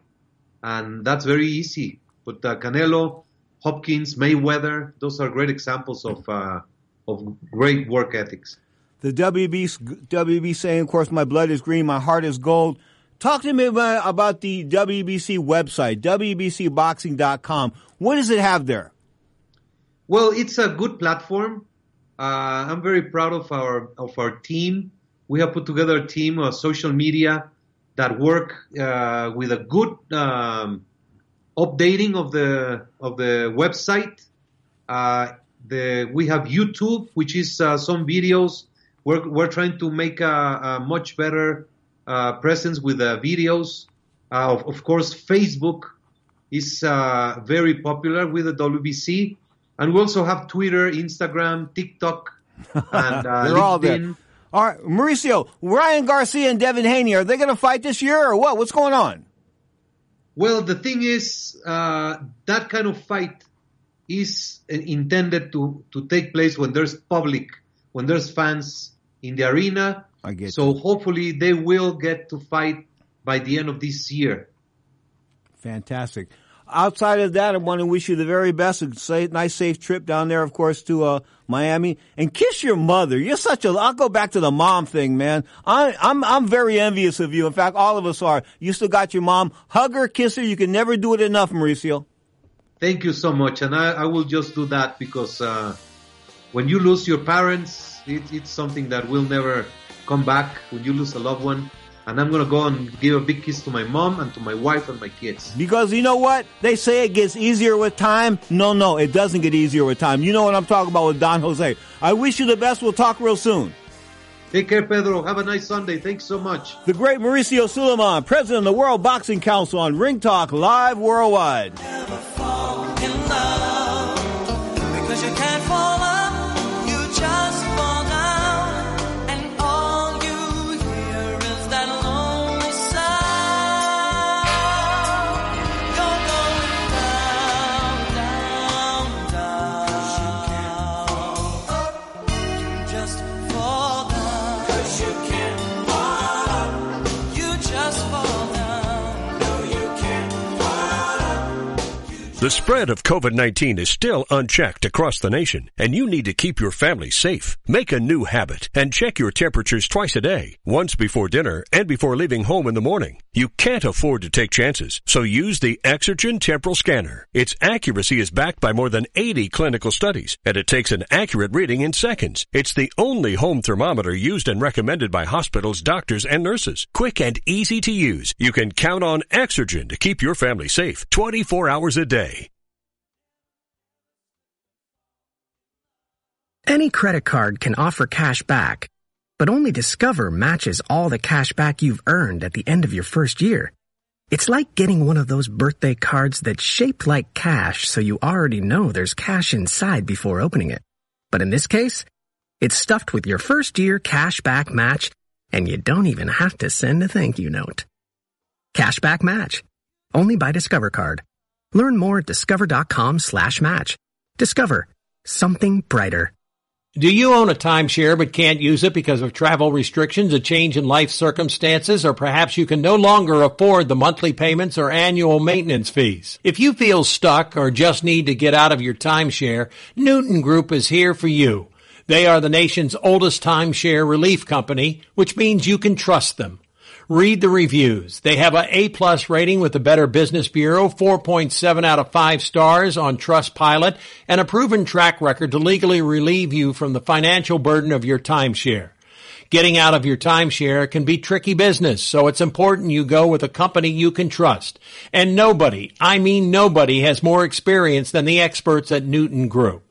And that's very easy. But uh, Canelo, Hopkins, Mayweather, those are great examples of uh, of great work ethics. The WB, WB saying, of course, my blood is green, my heart is gold. Talk to me about, the WBC website, WBCboxing.com. What does it have there? Well, it's a good platform. Uh, I'm very proud of our of our team. We have put together a team of social media that work uh, with a good um, updating of the of the website. Uh, the we have YouTube, which is uh, some videos. We're we're trying to make a, a much better presence with the videos. Uh, of, of course, Facebook is uh, very popular with the WBC, and we also have Twitter, Instagram, TikTok, [LAUGHS] and uh, They're all there. LinkedIn. All right, Mauricio, Ryan Garcia and Devin Haney, are they going to fight this year or what? What's going on? Well, the thing is, uh, that kind of fight is uh, intended to, to take place when there's public, when there's fans in the arena. I get so hopefully they will get to fight by the end of this year. Fantastic. Outside of that, I want to wish you the very best. A safe, nice, safe trip down there, of course, to uh, Miami, and kiss your mother. You're such a. I'll go back to the mom thing, man. I, I'm I'm very envious of you. In fact, all of us are. You still got your mom. Hug her, kiss her. You can never do it enough, Mauricio. Thank you so much, and I, I will just do that because uh, when you lose your parents, it, it's something that will never come back. When you lose a loved one, and I'm gonna go and give a big kiss to my mom and to my wife and my kids. Because you know what? They say it gets easier with time. No, no, it doesn't get easier with time. You know what I'm talking about with Don Jose. I wish you the best. We'll talk real soon. Take care, Pedro. Have a nice Sunday. Thanks so much. The great Mauricio Sulaiman, president of the World Boxing Council on Ring Talk Live Worldwide. The spread of COVID-19 is still unchecked across the nation, and you need to keep your family safe. Make a new habit and check your temperatures twice a day, once before dinner and before leaving home in the morning. You can't afford to take chances, so use the Exergen Temporal Scanner. Its accuracy is backed by more than 80 clinical studies, and it takes an accurate reading in seconds. It's the only home thermometer used and recommended by hospitals, doctors, and nurses. Quick and easy to use. You can count on Exergen to keep your family safe 24 hours a day. Any credit card can offer cash back, but only Discover matches all the cash back you've earned at the end of your first year. It's like getting one of those birthday cards that's shaped like cash so you already know there's cash inside before opening it. But in this case, it's stuffed with your first year cash back match and you don't even have to send a thank you note. Cashback match. Only by Discover Card. Learn more at discover.com slash match. Discover. Something brighter. Do you own a timeshare but can't use it because of travel restrictions, a change in life circumstances, or perhaps you can no longer afford the monthly payments or annual maintenance fees? If you feel stuck or just need to get out of your timeshare, Newton Group is here for you. They are the nation's oldest timeshare relief company, which means you can trust them. Read the reviews. They have a A plus rating with the Better Business Bureau, 4.7 out of 5 stars on Trustpilot, and a proven track record to legally relieve you from the financial burden of your timeshare. Getting out of your timeshare can be tricky business, so it's important you go with a company you can trust. And nobody, I mean nobody, has more experience than the experts at Newton Group.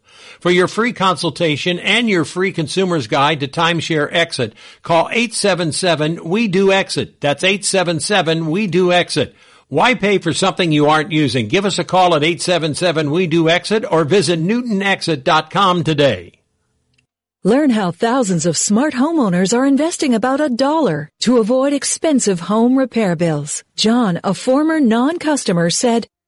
For your free consultation and your free consumer's guide to timeshare exit, call 877 We Do Exit. That's 877 We Do Exit. Why pay for something you aren't using? Give us a call at 877 We Do Exit or visit NewtonExit.com today. Learn how thousands of smart homeowners are investing about a dollar to avoid expensive home repair bills. John, a former non-customer, said,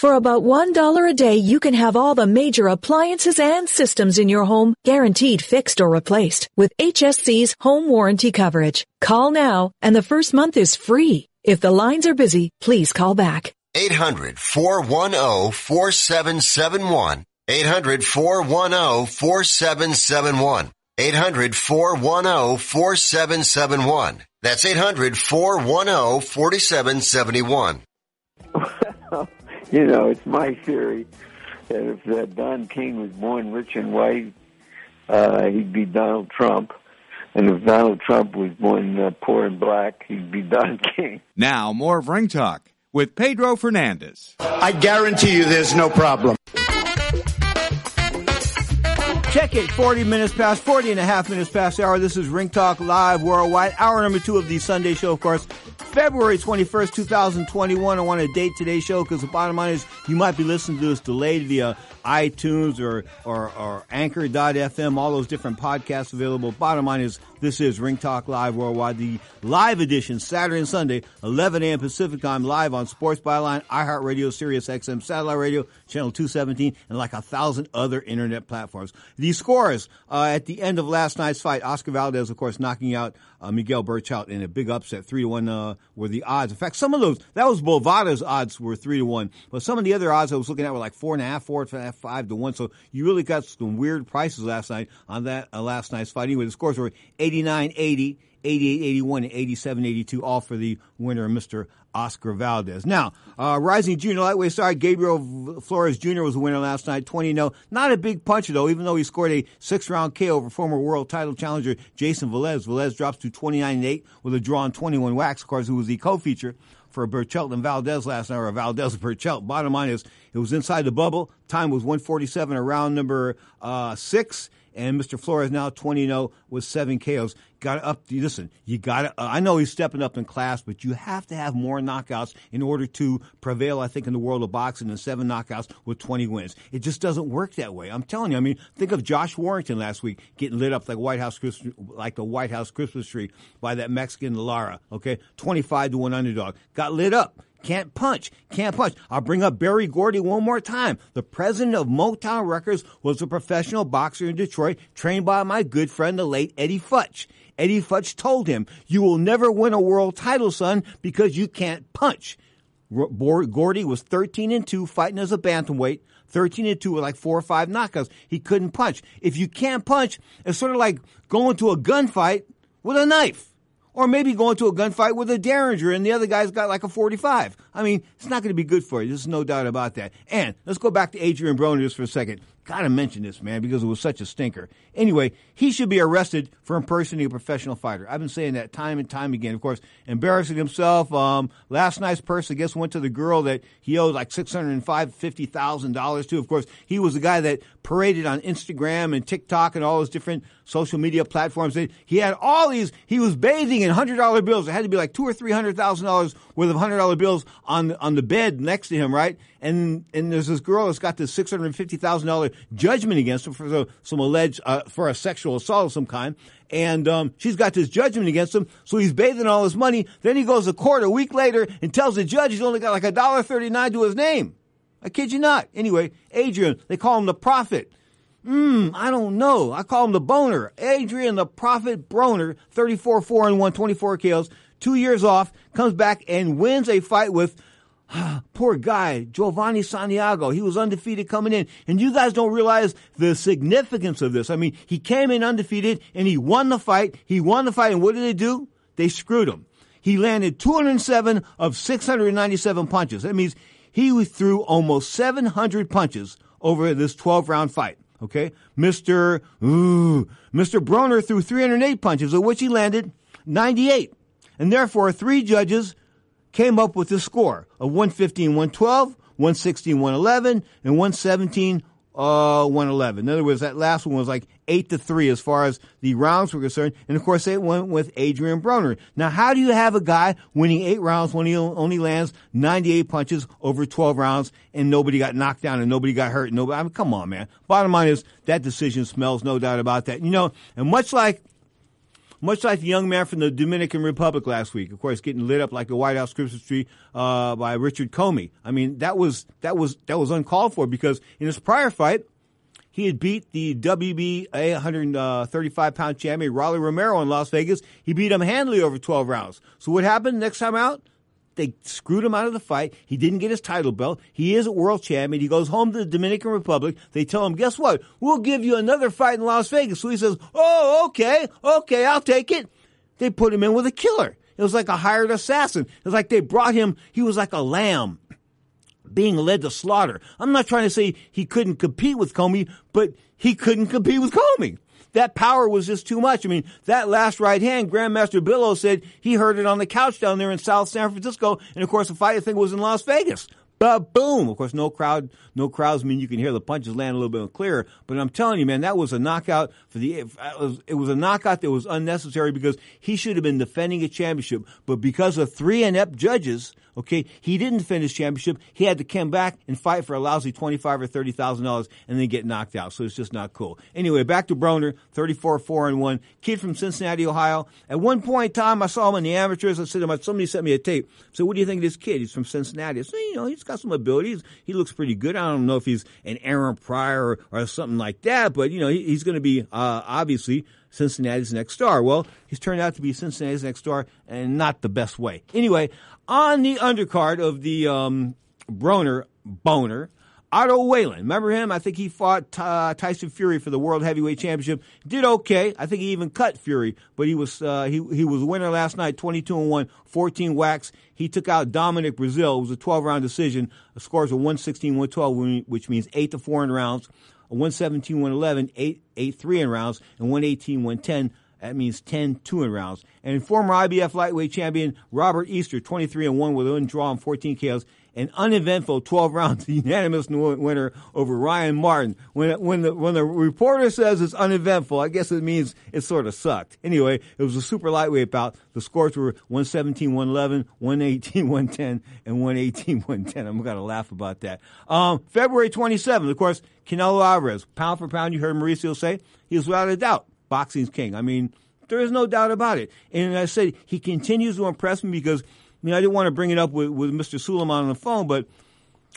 For about $1 a day, you can have all the major appliances and systems in your home guaranteed fixed or replaced with HSC's home warranty coverage. Call now and the first month is free. If the lines are busy, please call back. 800-410-4771. 800-410-4771. 800-410-4771. That's 800-410-4771. [LAUGHS] [LAUGHS] you know, it's my theory that if uh, Don King was born rich and white, uh, he'd be Donald Trump. And if Donald Trump was born uh, poor and black, he'd be Don [LAUGHS] King. Now, more of Ring Talk with Pedro Fernandez. I guarantee you there's no problem. Check it, 40 minutes past, 40 and a half minutes past the hour. This is Ring Talk Live Worldwide. Hour number two of the Sunday show, of course. February 21st, 2021. I want to date today's show because the bottom line is you might be listening to this delayed via iTunes or, or, or Anchor.fm, all those different podcasts available. Bottom line is this is Ring Talk Live Worldwide, the live edition, Saturday and Sunday, 11 a.m. Pacific time, live on Sports Byline, iHeartRadio, Sirius XM, Satellite Radio, Channel 217, and like a thousand other internet platforms. The scores uh, at the end of last night's fight, Oscar Valdez, of course, knocking out uh, Miguel Berchelt in a big upset, three to one uh, were the odds. In fact, some of those that was Bovada's odds were three to one, but some of the other odds I was looking at were like four and a half, four and a half, five to one. So you really got some weird prices last night on that uh, last night's fight. Anyway, the scores were 89 80. 88 81 and 87 82, all for the winner, Mr. Oscar Valdez. Now, uh, rising junior lightweight star Gabriel Flores Jr. was the winner last night, 20 0. Not a big puncher, though, even though he scored a six round KO over former world title challenger Jason Velez. Velez drops to 29 8 with a draw on 21 wax, of course, who was the co feature for Berchelt and Valdez last night, or Valdez Berchelt. Bottom line is, it was inside the bubble. Time was 147 around number uh, six and Mr. Flores now 20 0 with seven KOs. Got up. Listen, you got to. I know he's stepping up in class, but you have to have more knockouts in order to prevail. I think in the world of boxing, and seven knockouts with 20 wins. It just doesn't work that way. I'm telling you. I mean, think of Josh Warrington last week getting lit up like White House like the White House Christmas tree by that Mexican Lara. Okay, 25 to one underdog. Got lit up. Can't punch. Can't punch. I'll bring up Berry Gordy one more time. The president of Motown Records was a professional boxer in Detroit, trained by my good friend, the late Eddie Futch. Eddie Futch told him, you will never win a world title, son, because you can't punch. Gordy was 13 and 2 fighting as a bantamweight, 13 and 2 with like four or five knockouts. He couldn't punch. If you can't punch, it's sort of like going to a gunfight with a knife. Or maybe going to a gunfight with a Derringer and the other guy's got like a 45. I mean, it's not going to be good for you. There's no doubt about that. And let's go back to Adrian Broner just for a second. Gotta mention this, man, because it was such a stinker. Anyway, he should be arrested for impersonating a professional fighter. I've been saying that time and time again. Of course, embarrassing himself. Um, last night's purse, I guess, went to the girl that he owed like $650,000 to. Of course, he was the guy that paraded on Instagram and TikTok and all those different social media platforms. He had all these, he was bathing in $100 bills. It had to be like two or $300,000 worth of $100 bills on, on the bed next to him, right? And, and there's this girl that's got this $650,000 judgment against him for some alleged uh, for a sexual assault of some kind. And um, she's got this judgment against him, so he's bathing all his money. Then he goes to court a week later and tells the judge he's only got like a dollar thirty nine to his name. I kid you not. Anyway, Adrian, they call him the prophet. Hmm, I don't know. I call him the boner. Adrian the Prophet Broner, 34 4 and 1, 24 kills, two years off, comes back and wins a fight with [SIGHS] Poor guy, Jovanie Santiago. He was undefeated coming in. And you guys don't realize the significance of this. I mean, he came in undefeated and he won the fight. He won the fight. And what did they do? They screwed him. He landed 207 of 697 punches. That means he threw almost 700 punches over this 12 round fight. Okay, Mister ooh, Mister Broner threw 308 punches, of which he landed 98, and therefore three judges came up with a score of 115, 112, 116, 111, and 117, uh, 111. In other words, that last one was like 8 to 3 as far as the rounds were concerned. And of course, they went with Adrian Broner. Now, how do you have a guy winning 8 rounds when he only lands 98 punches over 12 rounds and nobody got knocked down and nobody got hurt? Nobody, I mean, come on, man. Bottom line is that decision smells, no doubt about that. You know, and much like much like the young man from the Dominican Republic last week, of course, getting lit up like the White House Christmas tree uh, by Richard Commey. I mean, that was that was that was uncalled for because in his prior fight, he had beat the WBA 135 pound champion Rolly Romero in Las Vegas. He beat him handily over 12 rounds. So what happened next time out? They screwed him out of the fight. He didn't get his title belt. He is a world champion. He goes home to the Dominican Republic. They tell him, guess what? We'll give you another fight in Las Vegas. So he says, oh, okay, okay, I'll take it. They put him in with a killer. It was like a hired assassin. It was like they brought him, he was like a lamb being led to slaughter. I'm not trying to say he couldn't compete with Commey, but he couldn't compete with Commey that power was just too much. I mean, that last right hand, Grandmaster Billow said he heard it on the couch down there in South San Francisco. And of course, the fight I think was in Las Vegas. But boom! Of course, no crowd, no crowds mean you can hear the punches land a little bit clearer. But I'm telling you, man, that was a knockout for the. Uh, it was, it was a knockout that was unnecessary because he should have been defending a championship. But because of three inept judges, okay, he didn't defend his championship. He had to come back and fight for a lousy twenty-five or thirty thousand dollars, and then get knocked out. So it's just not cool. Anyway, back to Broner, thirty-four four and one, kid from Cincinnati, Ohio. At one point in time, I saw him in the amateurs. I said to him, somebody sent me a tape. So what do you think of this kid? He's from Cincinnati. I said, you know, he's got some abilities. He looks pretty good. I don't know if he's an Aaron Pryor or, or something like that, but you know, he, he's going to be uh, obviously Cincinnati's next star. Well, he's turned out to be Cincinnati's next star, and not the best way. Anyway, on the undercard of the um, Broner Boner. Otto Wallin, remember him? I think he fought uh, Tyson Fury for the World Heavyweight Championship. Did okay. I think he even cut Fury, but he was uh, he he was winner last night, 22 and 1, 14 whacks. He took out Dominic Breazeale. It was a 12 round decision. The scores were 116, 112, which means 8 to 4 in rounds. 117, 111, 8, 8 3 in rounds, and 118, 110. That means 10 2 in rounds. And former IBF lightweight champion Robert Easter, 23 and 1 with a draw and 14 KOs an uneventful 12 rounds [LAUGHS] unanimous winner over Ryan Martin. When when the when the reporter says it's uneventful, I guess it means it sort of sucked. Anyway, it was a super lightweight bout. The scores were 117, 111, 118, [LAUGHS] 110, and 118, [LAUGHS] 110. I'm going to laugh about that. Um, February 27th, of course, Canelo Alvarez, pound for pound, you heard Mauricio say, he was without a doubt boxing's king. I mean, there is no doubt about it. And I said, he continues to impress me because – mean, I didn't want to bring it up with, with Mr. Sulaiman on the phone, but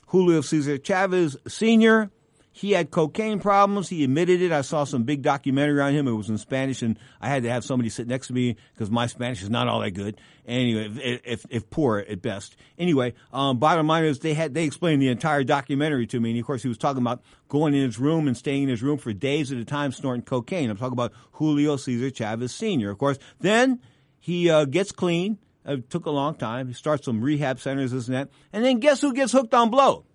Julio Cesar Chavez Sr., he had cocaine problems. He admitted it. I saw some big documentary on him. It was in Spanish, and I had to have somebody sit next to me because my Spanish is not all that good. Anyway, if, if, if poor at best. Anyway, um, bottom line is they had they explained the entire documentary to me, and of course he was talking about going in his room and staying in his room for days at a time snorting cocaine. I'm talking about Julio Cesar Chavez Sr. Of course, then he uh, gets clean. It took a long time. He starts some rehab centers, this and that. And then guess who gets hooked on blow?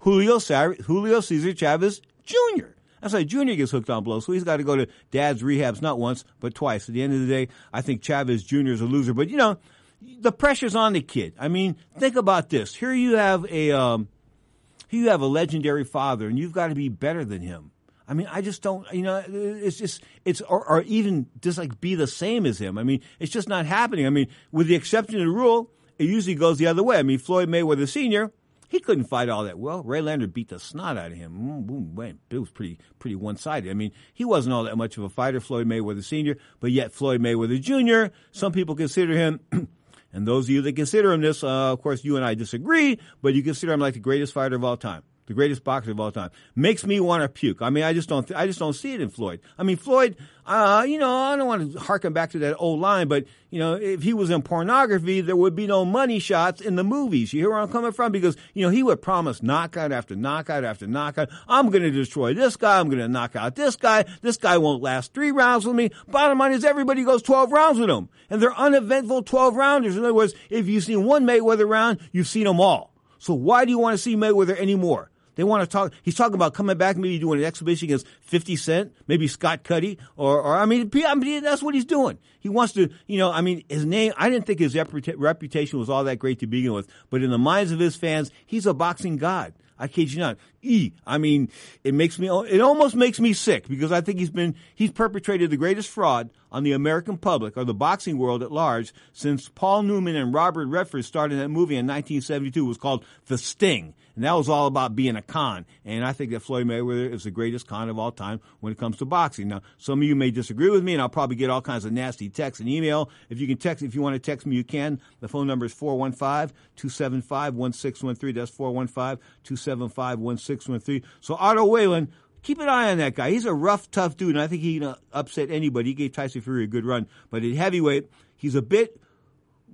Julio, Julio Cesar Chavez Jr. That's why Jr. gets hooked on blow. So he's got to go to dad's rehabs not once, but twice. At the end of the day, I think Chavez Jr. is a loser. But, you know, the pressure's on the kid. I mean, think about this. Here you have a, um, here you have a legendary father, and you've got to be better than him. I mean, I just don't, you know, it's just, it's, or, or, even just like be the same as him. I mean, it's just not happening. I mean, with the exception of the rule, it usually goes the other way. I mean, Floyd Mayweather Sr., he couldn't fight all that well. Ray Leonard beat the snot out of him. It was pretty, pretty one sided. I mean, he wasn't all that much of a fighter, Floyd Mayweather Sr., but yet Floyd Mayweather Jr., some people consider him, [CLEARS THROAT] and those of you that consider him this, uh, of course, you and I disagree, but you consider him like the greatest fighter of all time the greatest boxer of all time. Makes me want to puke. I mean, I just don't, I just don't see it in Floyd. I mean, Floyd, uh, you know, I don't want to harken back to that old line, but you know, if he was in pornography, there would be no money shots in the movies. You hear where I'm coming from? Because you know, he would promise knockout after knockout after knockout. I'm going to destroy this guy. I'm going to knock out this guy. This guy won't last three rounds with me. Bottom line is, everybody goes 12 rounds with him, and they're uneventful 12 rounders. In other words, if you've seen one Mayweather round, you've seen them all. So why do you want to see Mayweather anymore? They want to talk. He's talking about coming back, maybe doing an exhibition against 50 Cent, maybe Scott Cuddy, or, or I mean, I mean, that's what he's doing. He wants to, you know, I mean, his name, I didn't think his reputa- reputation was all that great to begin with, but in the minds of his fans, he's a boxing god. I kid you not. E. I mean, it makes me, it almost makes me sick because I think he's been, he's perpetrated the greatest fraud on the American public or the boxing world at large since Paul Newman and Robert Redford started that movie in 1972. It was called The Sting. And that was all about being a con. And I think that Floyd Mayweather is the greatest con of all time when it comes to boxing. Now, some of you may disagree with me and I'll probably get all kinds of nasty texts and email. If you can text, if you want to text me, you can. The phone number is 415-275-1613. That's 415-275-1613. So Otto Wallin, keep an eye on that guy. He's a rough, tough dude, and I think he can uh, upset anybody. He gave Tyson Fury a good run, but at heavyweight, he's a bit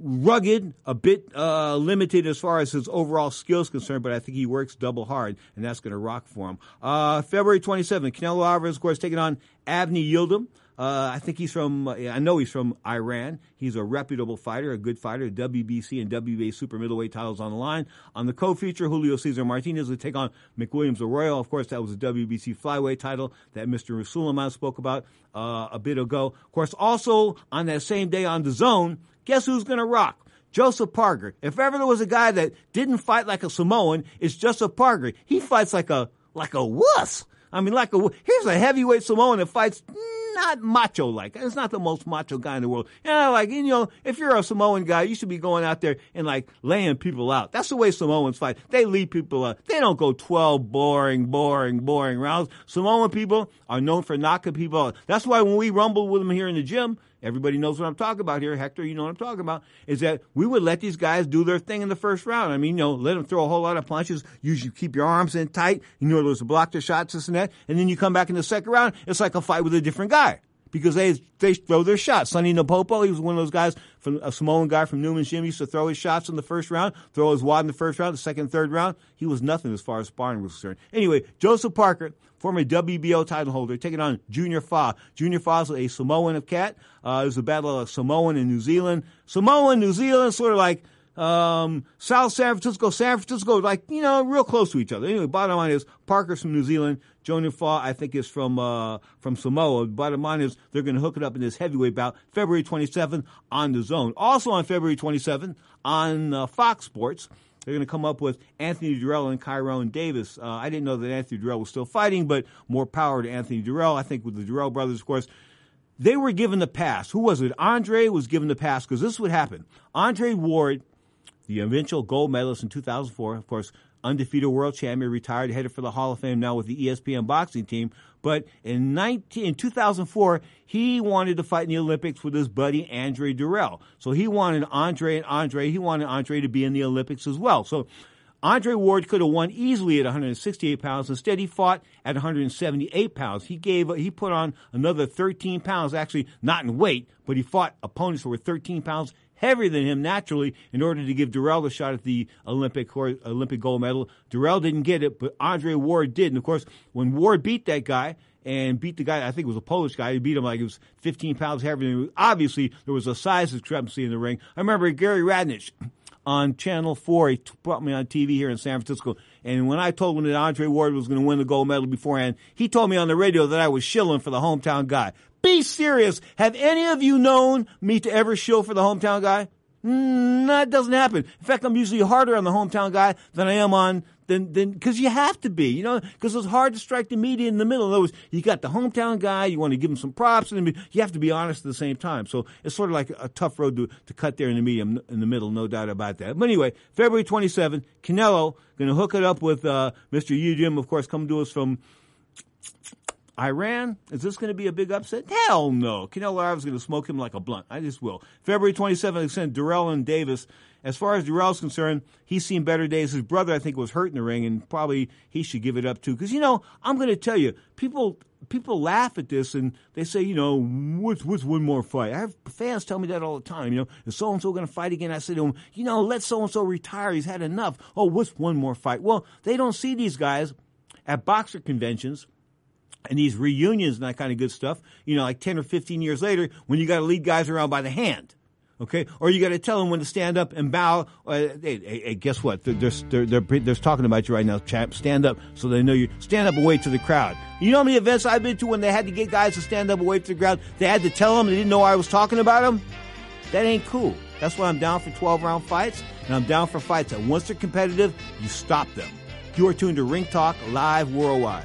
rugged, a bit uh, limited as far as his overall skills concerned, but I think he works double hard, and that's going to rock for him. Uh, February 27th, Canelo Alvarez, of course, taking on Avni Yildirim. Uh, I think he's from, uh, I know he's from Iran. He's a reputable fighter, a good fighter. WBC and WBA super middleweight titles on the line. On the co-feature, Julio Cesar Martinez will take on McWilliams Arroyo. Of course, that was a WBC flyweight title that Mr. Sulaiman spoke about uh, a bit ago. Of course, also on that same day on the zone, guess who's going to rock? Joseph Parker. If ever there was a guy that didn't fight like a Samoan, it's Joseph Parker. He fights like a, like a wuss. I mean, like a, here's a heavyweight Samoan that fights not macho like. It's not the most macho guy in the world. Yeah, like, you know, if you're a Samoan guy, you should be going out there and like laying people out. That's the way Samoans fight. They leave people out. They don't go 12 boring, boring, boring rounds. Samoan people are known for knocking people out. That's why when we rumble with them here in the gym, everybody knows what I'm talking about here. Hector, you know what I'm talking about, is that we would let these guys do their thing in the first round. I mean, you know, let them throw a whole lot of punches. Usually keep your arms in tight. You know, those block their shots, this and that. And then you come back in the second round, it's like a fight with a different guy. Because they they throw their shots. Sonny Napopo, he was one of those guys from a Samoan guy from Newman's Gym. Used to throw his shots in the first round, throw his wad in the first round, the second, third round. He was nothing as far as sparring was concerned. Anyway, Joseph Parker, former WBO title holder, taking on Junior Fa. Junior Fa is a Samoan of cat. Uh, it was a battle of Samoan and New Zealand. Samoan, New Zealand, sort of like um, South San Francisco, San Francisco, like, you know, real close to each other. Anyway, bottom line is Parker's from New Zealand. Junior Fa, I think, is from, uh, from Samoa. Bottom line is they're going to hook it up in this heavyweight bout February 27th on the zone. Also on February 27th on uh, Fox Sports. They're going to come up with Anthony Dirrell and Kyrone Davis. Uh, I didn't know that Anthony Dirrell was still fighting, but more power to Anthony Dirrell. I think with the Dirrell brothers, of course, they were given the pass. Who was it? Andre was given the pass because this would happen. Andre Ward, the eventual gold medalist in 2004, of course, undefeated world champion, retired, headed for the Hall of Fame now with the ESPN boxing team. But in 19, in 2004, he wanted to fight in the Olympics with his buddy Andre Dirrell. So he wanted Andre and Andre, he wanted Andre to be in the Olympics as well. So Andre Ward could have won easily at 168 pounds. Instead, he fought at 178 pounds. He gave, he put on another 13 pounds, actually not in weight, but he fought opponents who were 13 pounds heavier than him naturally in order to give Dirrell a shot at the Olympic Olympic gold medal. Dirrell didn't get it, but Andre Ward did. And of course, when Ward beat that guy and beat the guy, I think it was a Polish guy, he beat him like it was 15 pounds heavier. Obviously, there was a size discrepancy in the ring. I remember Gary Radnich on Channel 4. He brought me on TV here in San Francisco. And when I told him that Andre Ward was going to win the gold medal beforehand, he told me on the radio that I was shilling for the hometown guy. Be serious. Have any of you known me to ever show for the hometown guy? Mm, that doesn't happen. In fact, I'm usually harder on the hometown guy than I am on than than because you have to be, you know, because it's hard to strike the media in the middle. In other words, you got the hometown guy, you want to give him some props, and you have to be honest at the same time. So it's sort of like a tough road to to cut there in the medium in the middle, no doubt about that. But anyway, February 27th, Canelo going to hook it up with uh, Mr. Yildirim, of course, coming to us from Iran? Is this going to be a big upset? Hell no. Canelo Alvarez is going to smoke him like a blunt. I just will. February 27th, they sent Dirrell and Davis. As far as Dirrell's concerned, he's seen better days. His brother, I think, was hurt in the ring, and probably he should give it up too. Because you know, I'm going to tell you, people people laugh at this and they say, you know, what's what's one more fight? I have fans tell me that all the time. You know, is so and so going to fight again? I say to them, you know, let so and so retire. He's had enough. Oh, what's one more fight? Well, they don't see these guys at boxer conventions and these reunions and that kind of good stuff, you know, like 10 or 15 years later when you got to lead guys around by the hand. Okay, or you got to tell them when to stand up and bow. Uh, hey, hey, hey, guess what? They're, they're, they're, they're, talking about you right now, chap. Stand up so they know you. Stand up wave to the crowd. You know how many events I've been to when they had to get guys to stand up and to the crowd? They had to tell them they didn't know I was talking about them. That ain't cool. That's why I'm down for 12 round fights, and I'm down for fights that once they're competitive, you stop them. You are tuned to Ring Talk live worldwide.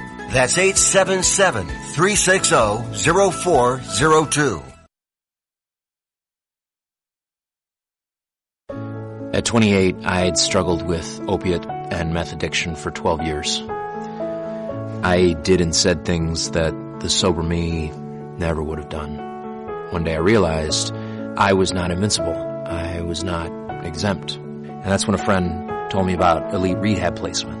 That's 877-360-0402. At 28, I had struggled with opiate and meth addiction for 12 years. I did and said things that the sober me never would have done. One day I realized I was not invincible. I was not exempt. And that's when a friend told me about elite rehab placement.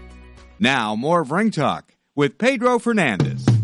Now, more of Ring Talk with Pedro Fernandez. William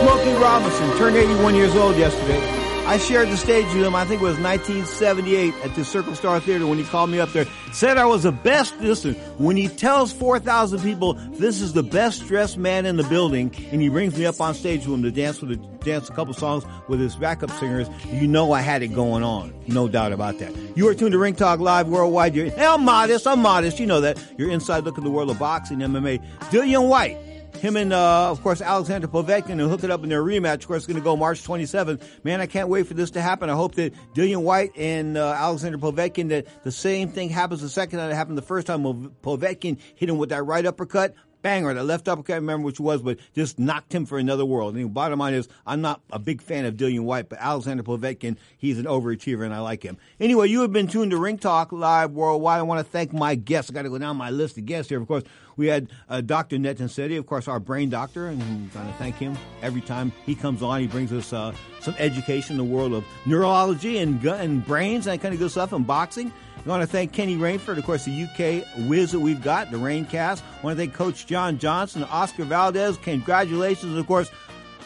Smokey Robinson turned 81 years old yesterday. I shared the stage with him, I think it was 1978 at the Circle Star Theater when he called me up there. Said I was the best, listen, when he tells 4,000 people this is the best dressed man in the building and he brings me up on stage with him to dance with a, dance a couple songs with his backup singers, you know I had it going on. No doubt about that. You are tuned to Ring Talk Live Worldwide. You're, hey, I'm modest, I'm modest, you know that. You're inside look at the world of boxing, MMA. Dillian Whyte. Him and, uh, of course, Alexander Povetkin will hook it up in their rematch. Of course, going to go March 27th. Man, I can't wait for this to happen. I hope that Dillian Whyte and uh, Alexander Povetkin, that the same thing happens the second time it happened the first time. Povetkin hit him with that right uppercut. banger, that left uppercut, I can't remember which it was, but just knocked him for another world. And the bottom line is, I'm not a big fan of Dillian Whyte, but Alexander Povetkin, he's an overachiever and I like him. Anyway, you have been tuned to Ring Talk Live Worldwide. I want to thank my guests. I got to go down my list of guests here. Of course, we had uh, Dr. Nitin Sethi, of course, our brain doctor, and I'm going to thank him every time he comes on. He brings us uh, some education in the world of neurology and, gun, and brains and that kind of good stuff and boxing. I want to thank Kenny Rainford, of course, the UK whiz that we've got, the Raincast. I want to thank Coach John Johnson, Oscar Valdez. Congratulations, of course,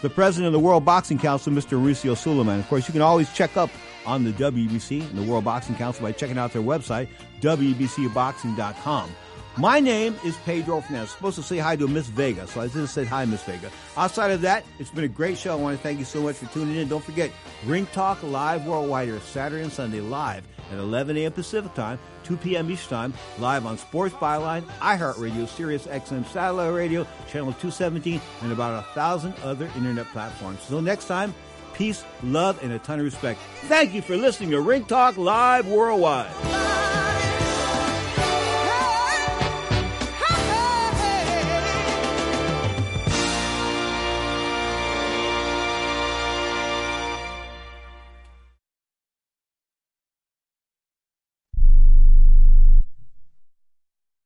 the president of the World Boxing Council, Mr. Mauricio Sulaiman. Of course, you can always check up on the WBC and the World Boxing Council by checking out their website, WBCboxing.com. My name is Pedro Fernandez. I'm supposed to say hi to Miss Vega, so I just said hi, Miss Vega. Outside of that, it's been a great show. I want to thank you so much for tuning in. Don't forget, Ring Talk Live Worldwide is Saturday and Sunday live at 11 a.m. Pacific Time, 2 p.m. Eastern Time, live on Sports Byline, iHeartRadio, Sirius XM Satellite Radio, Channel 217, and about a thousand other internet platforms. Until next time, peace, love, and a ton of respect. Thank you for listening to Ring Talk Live Worldwide.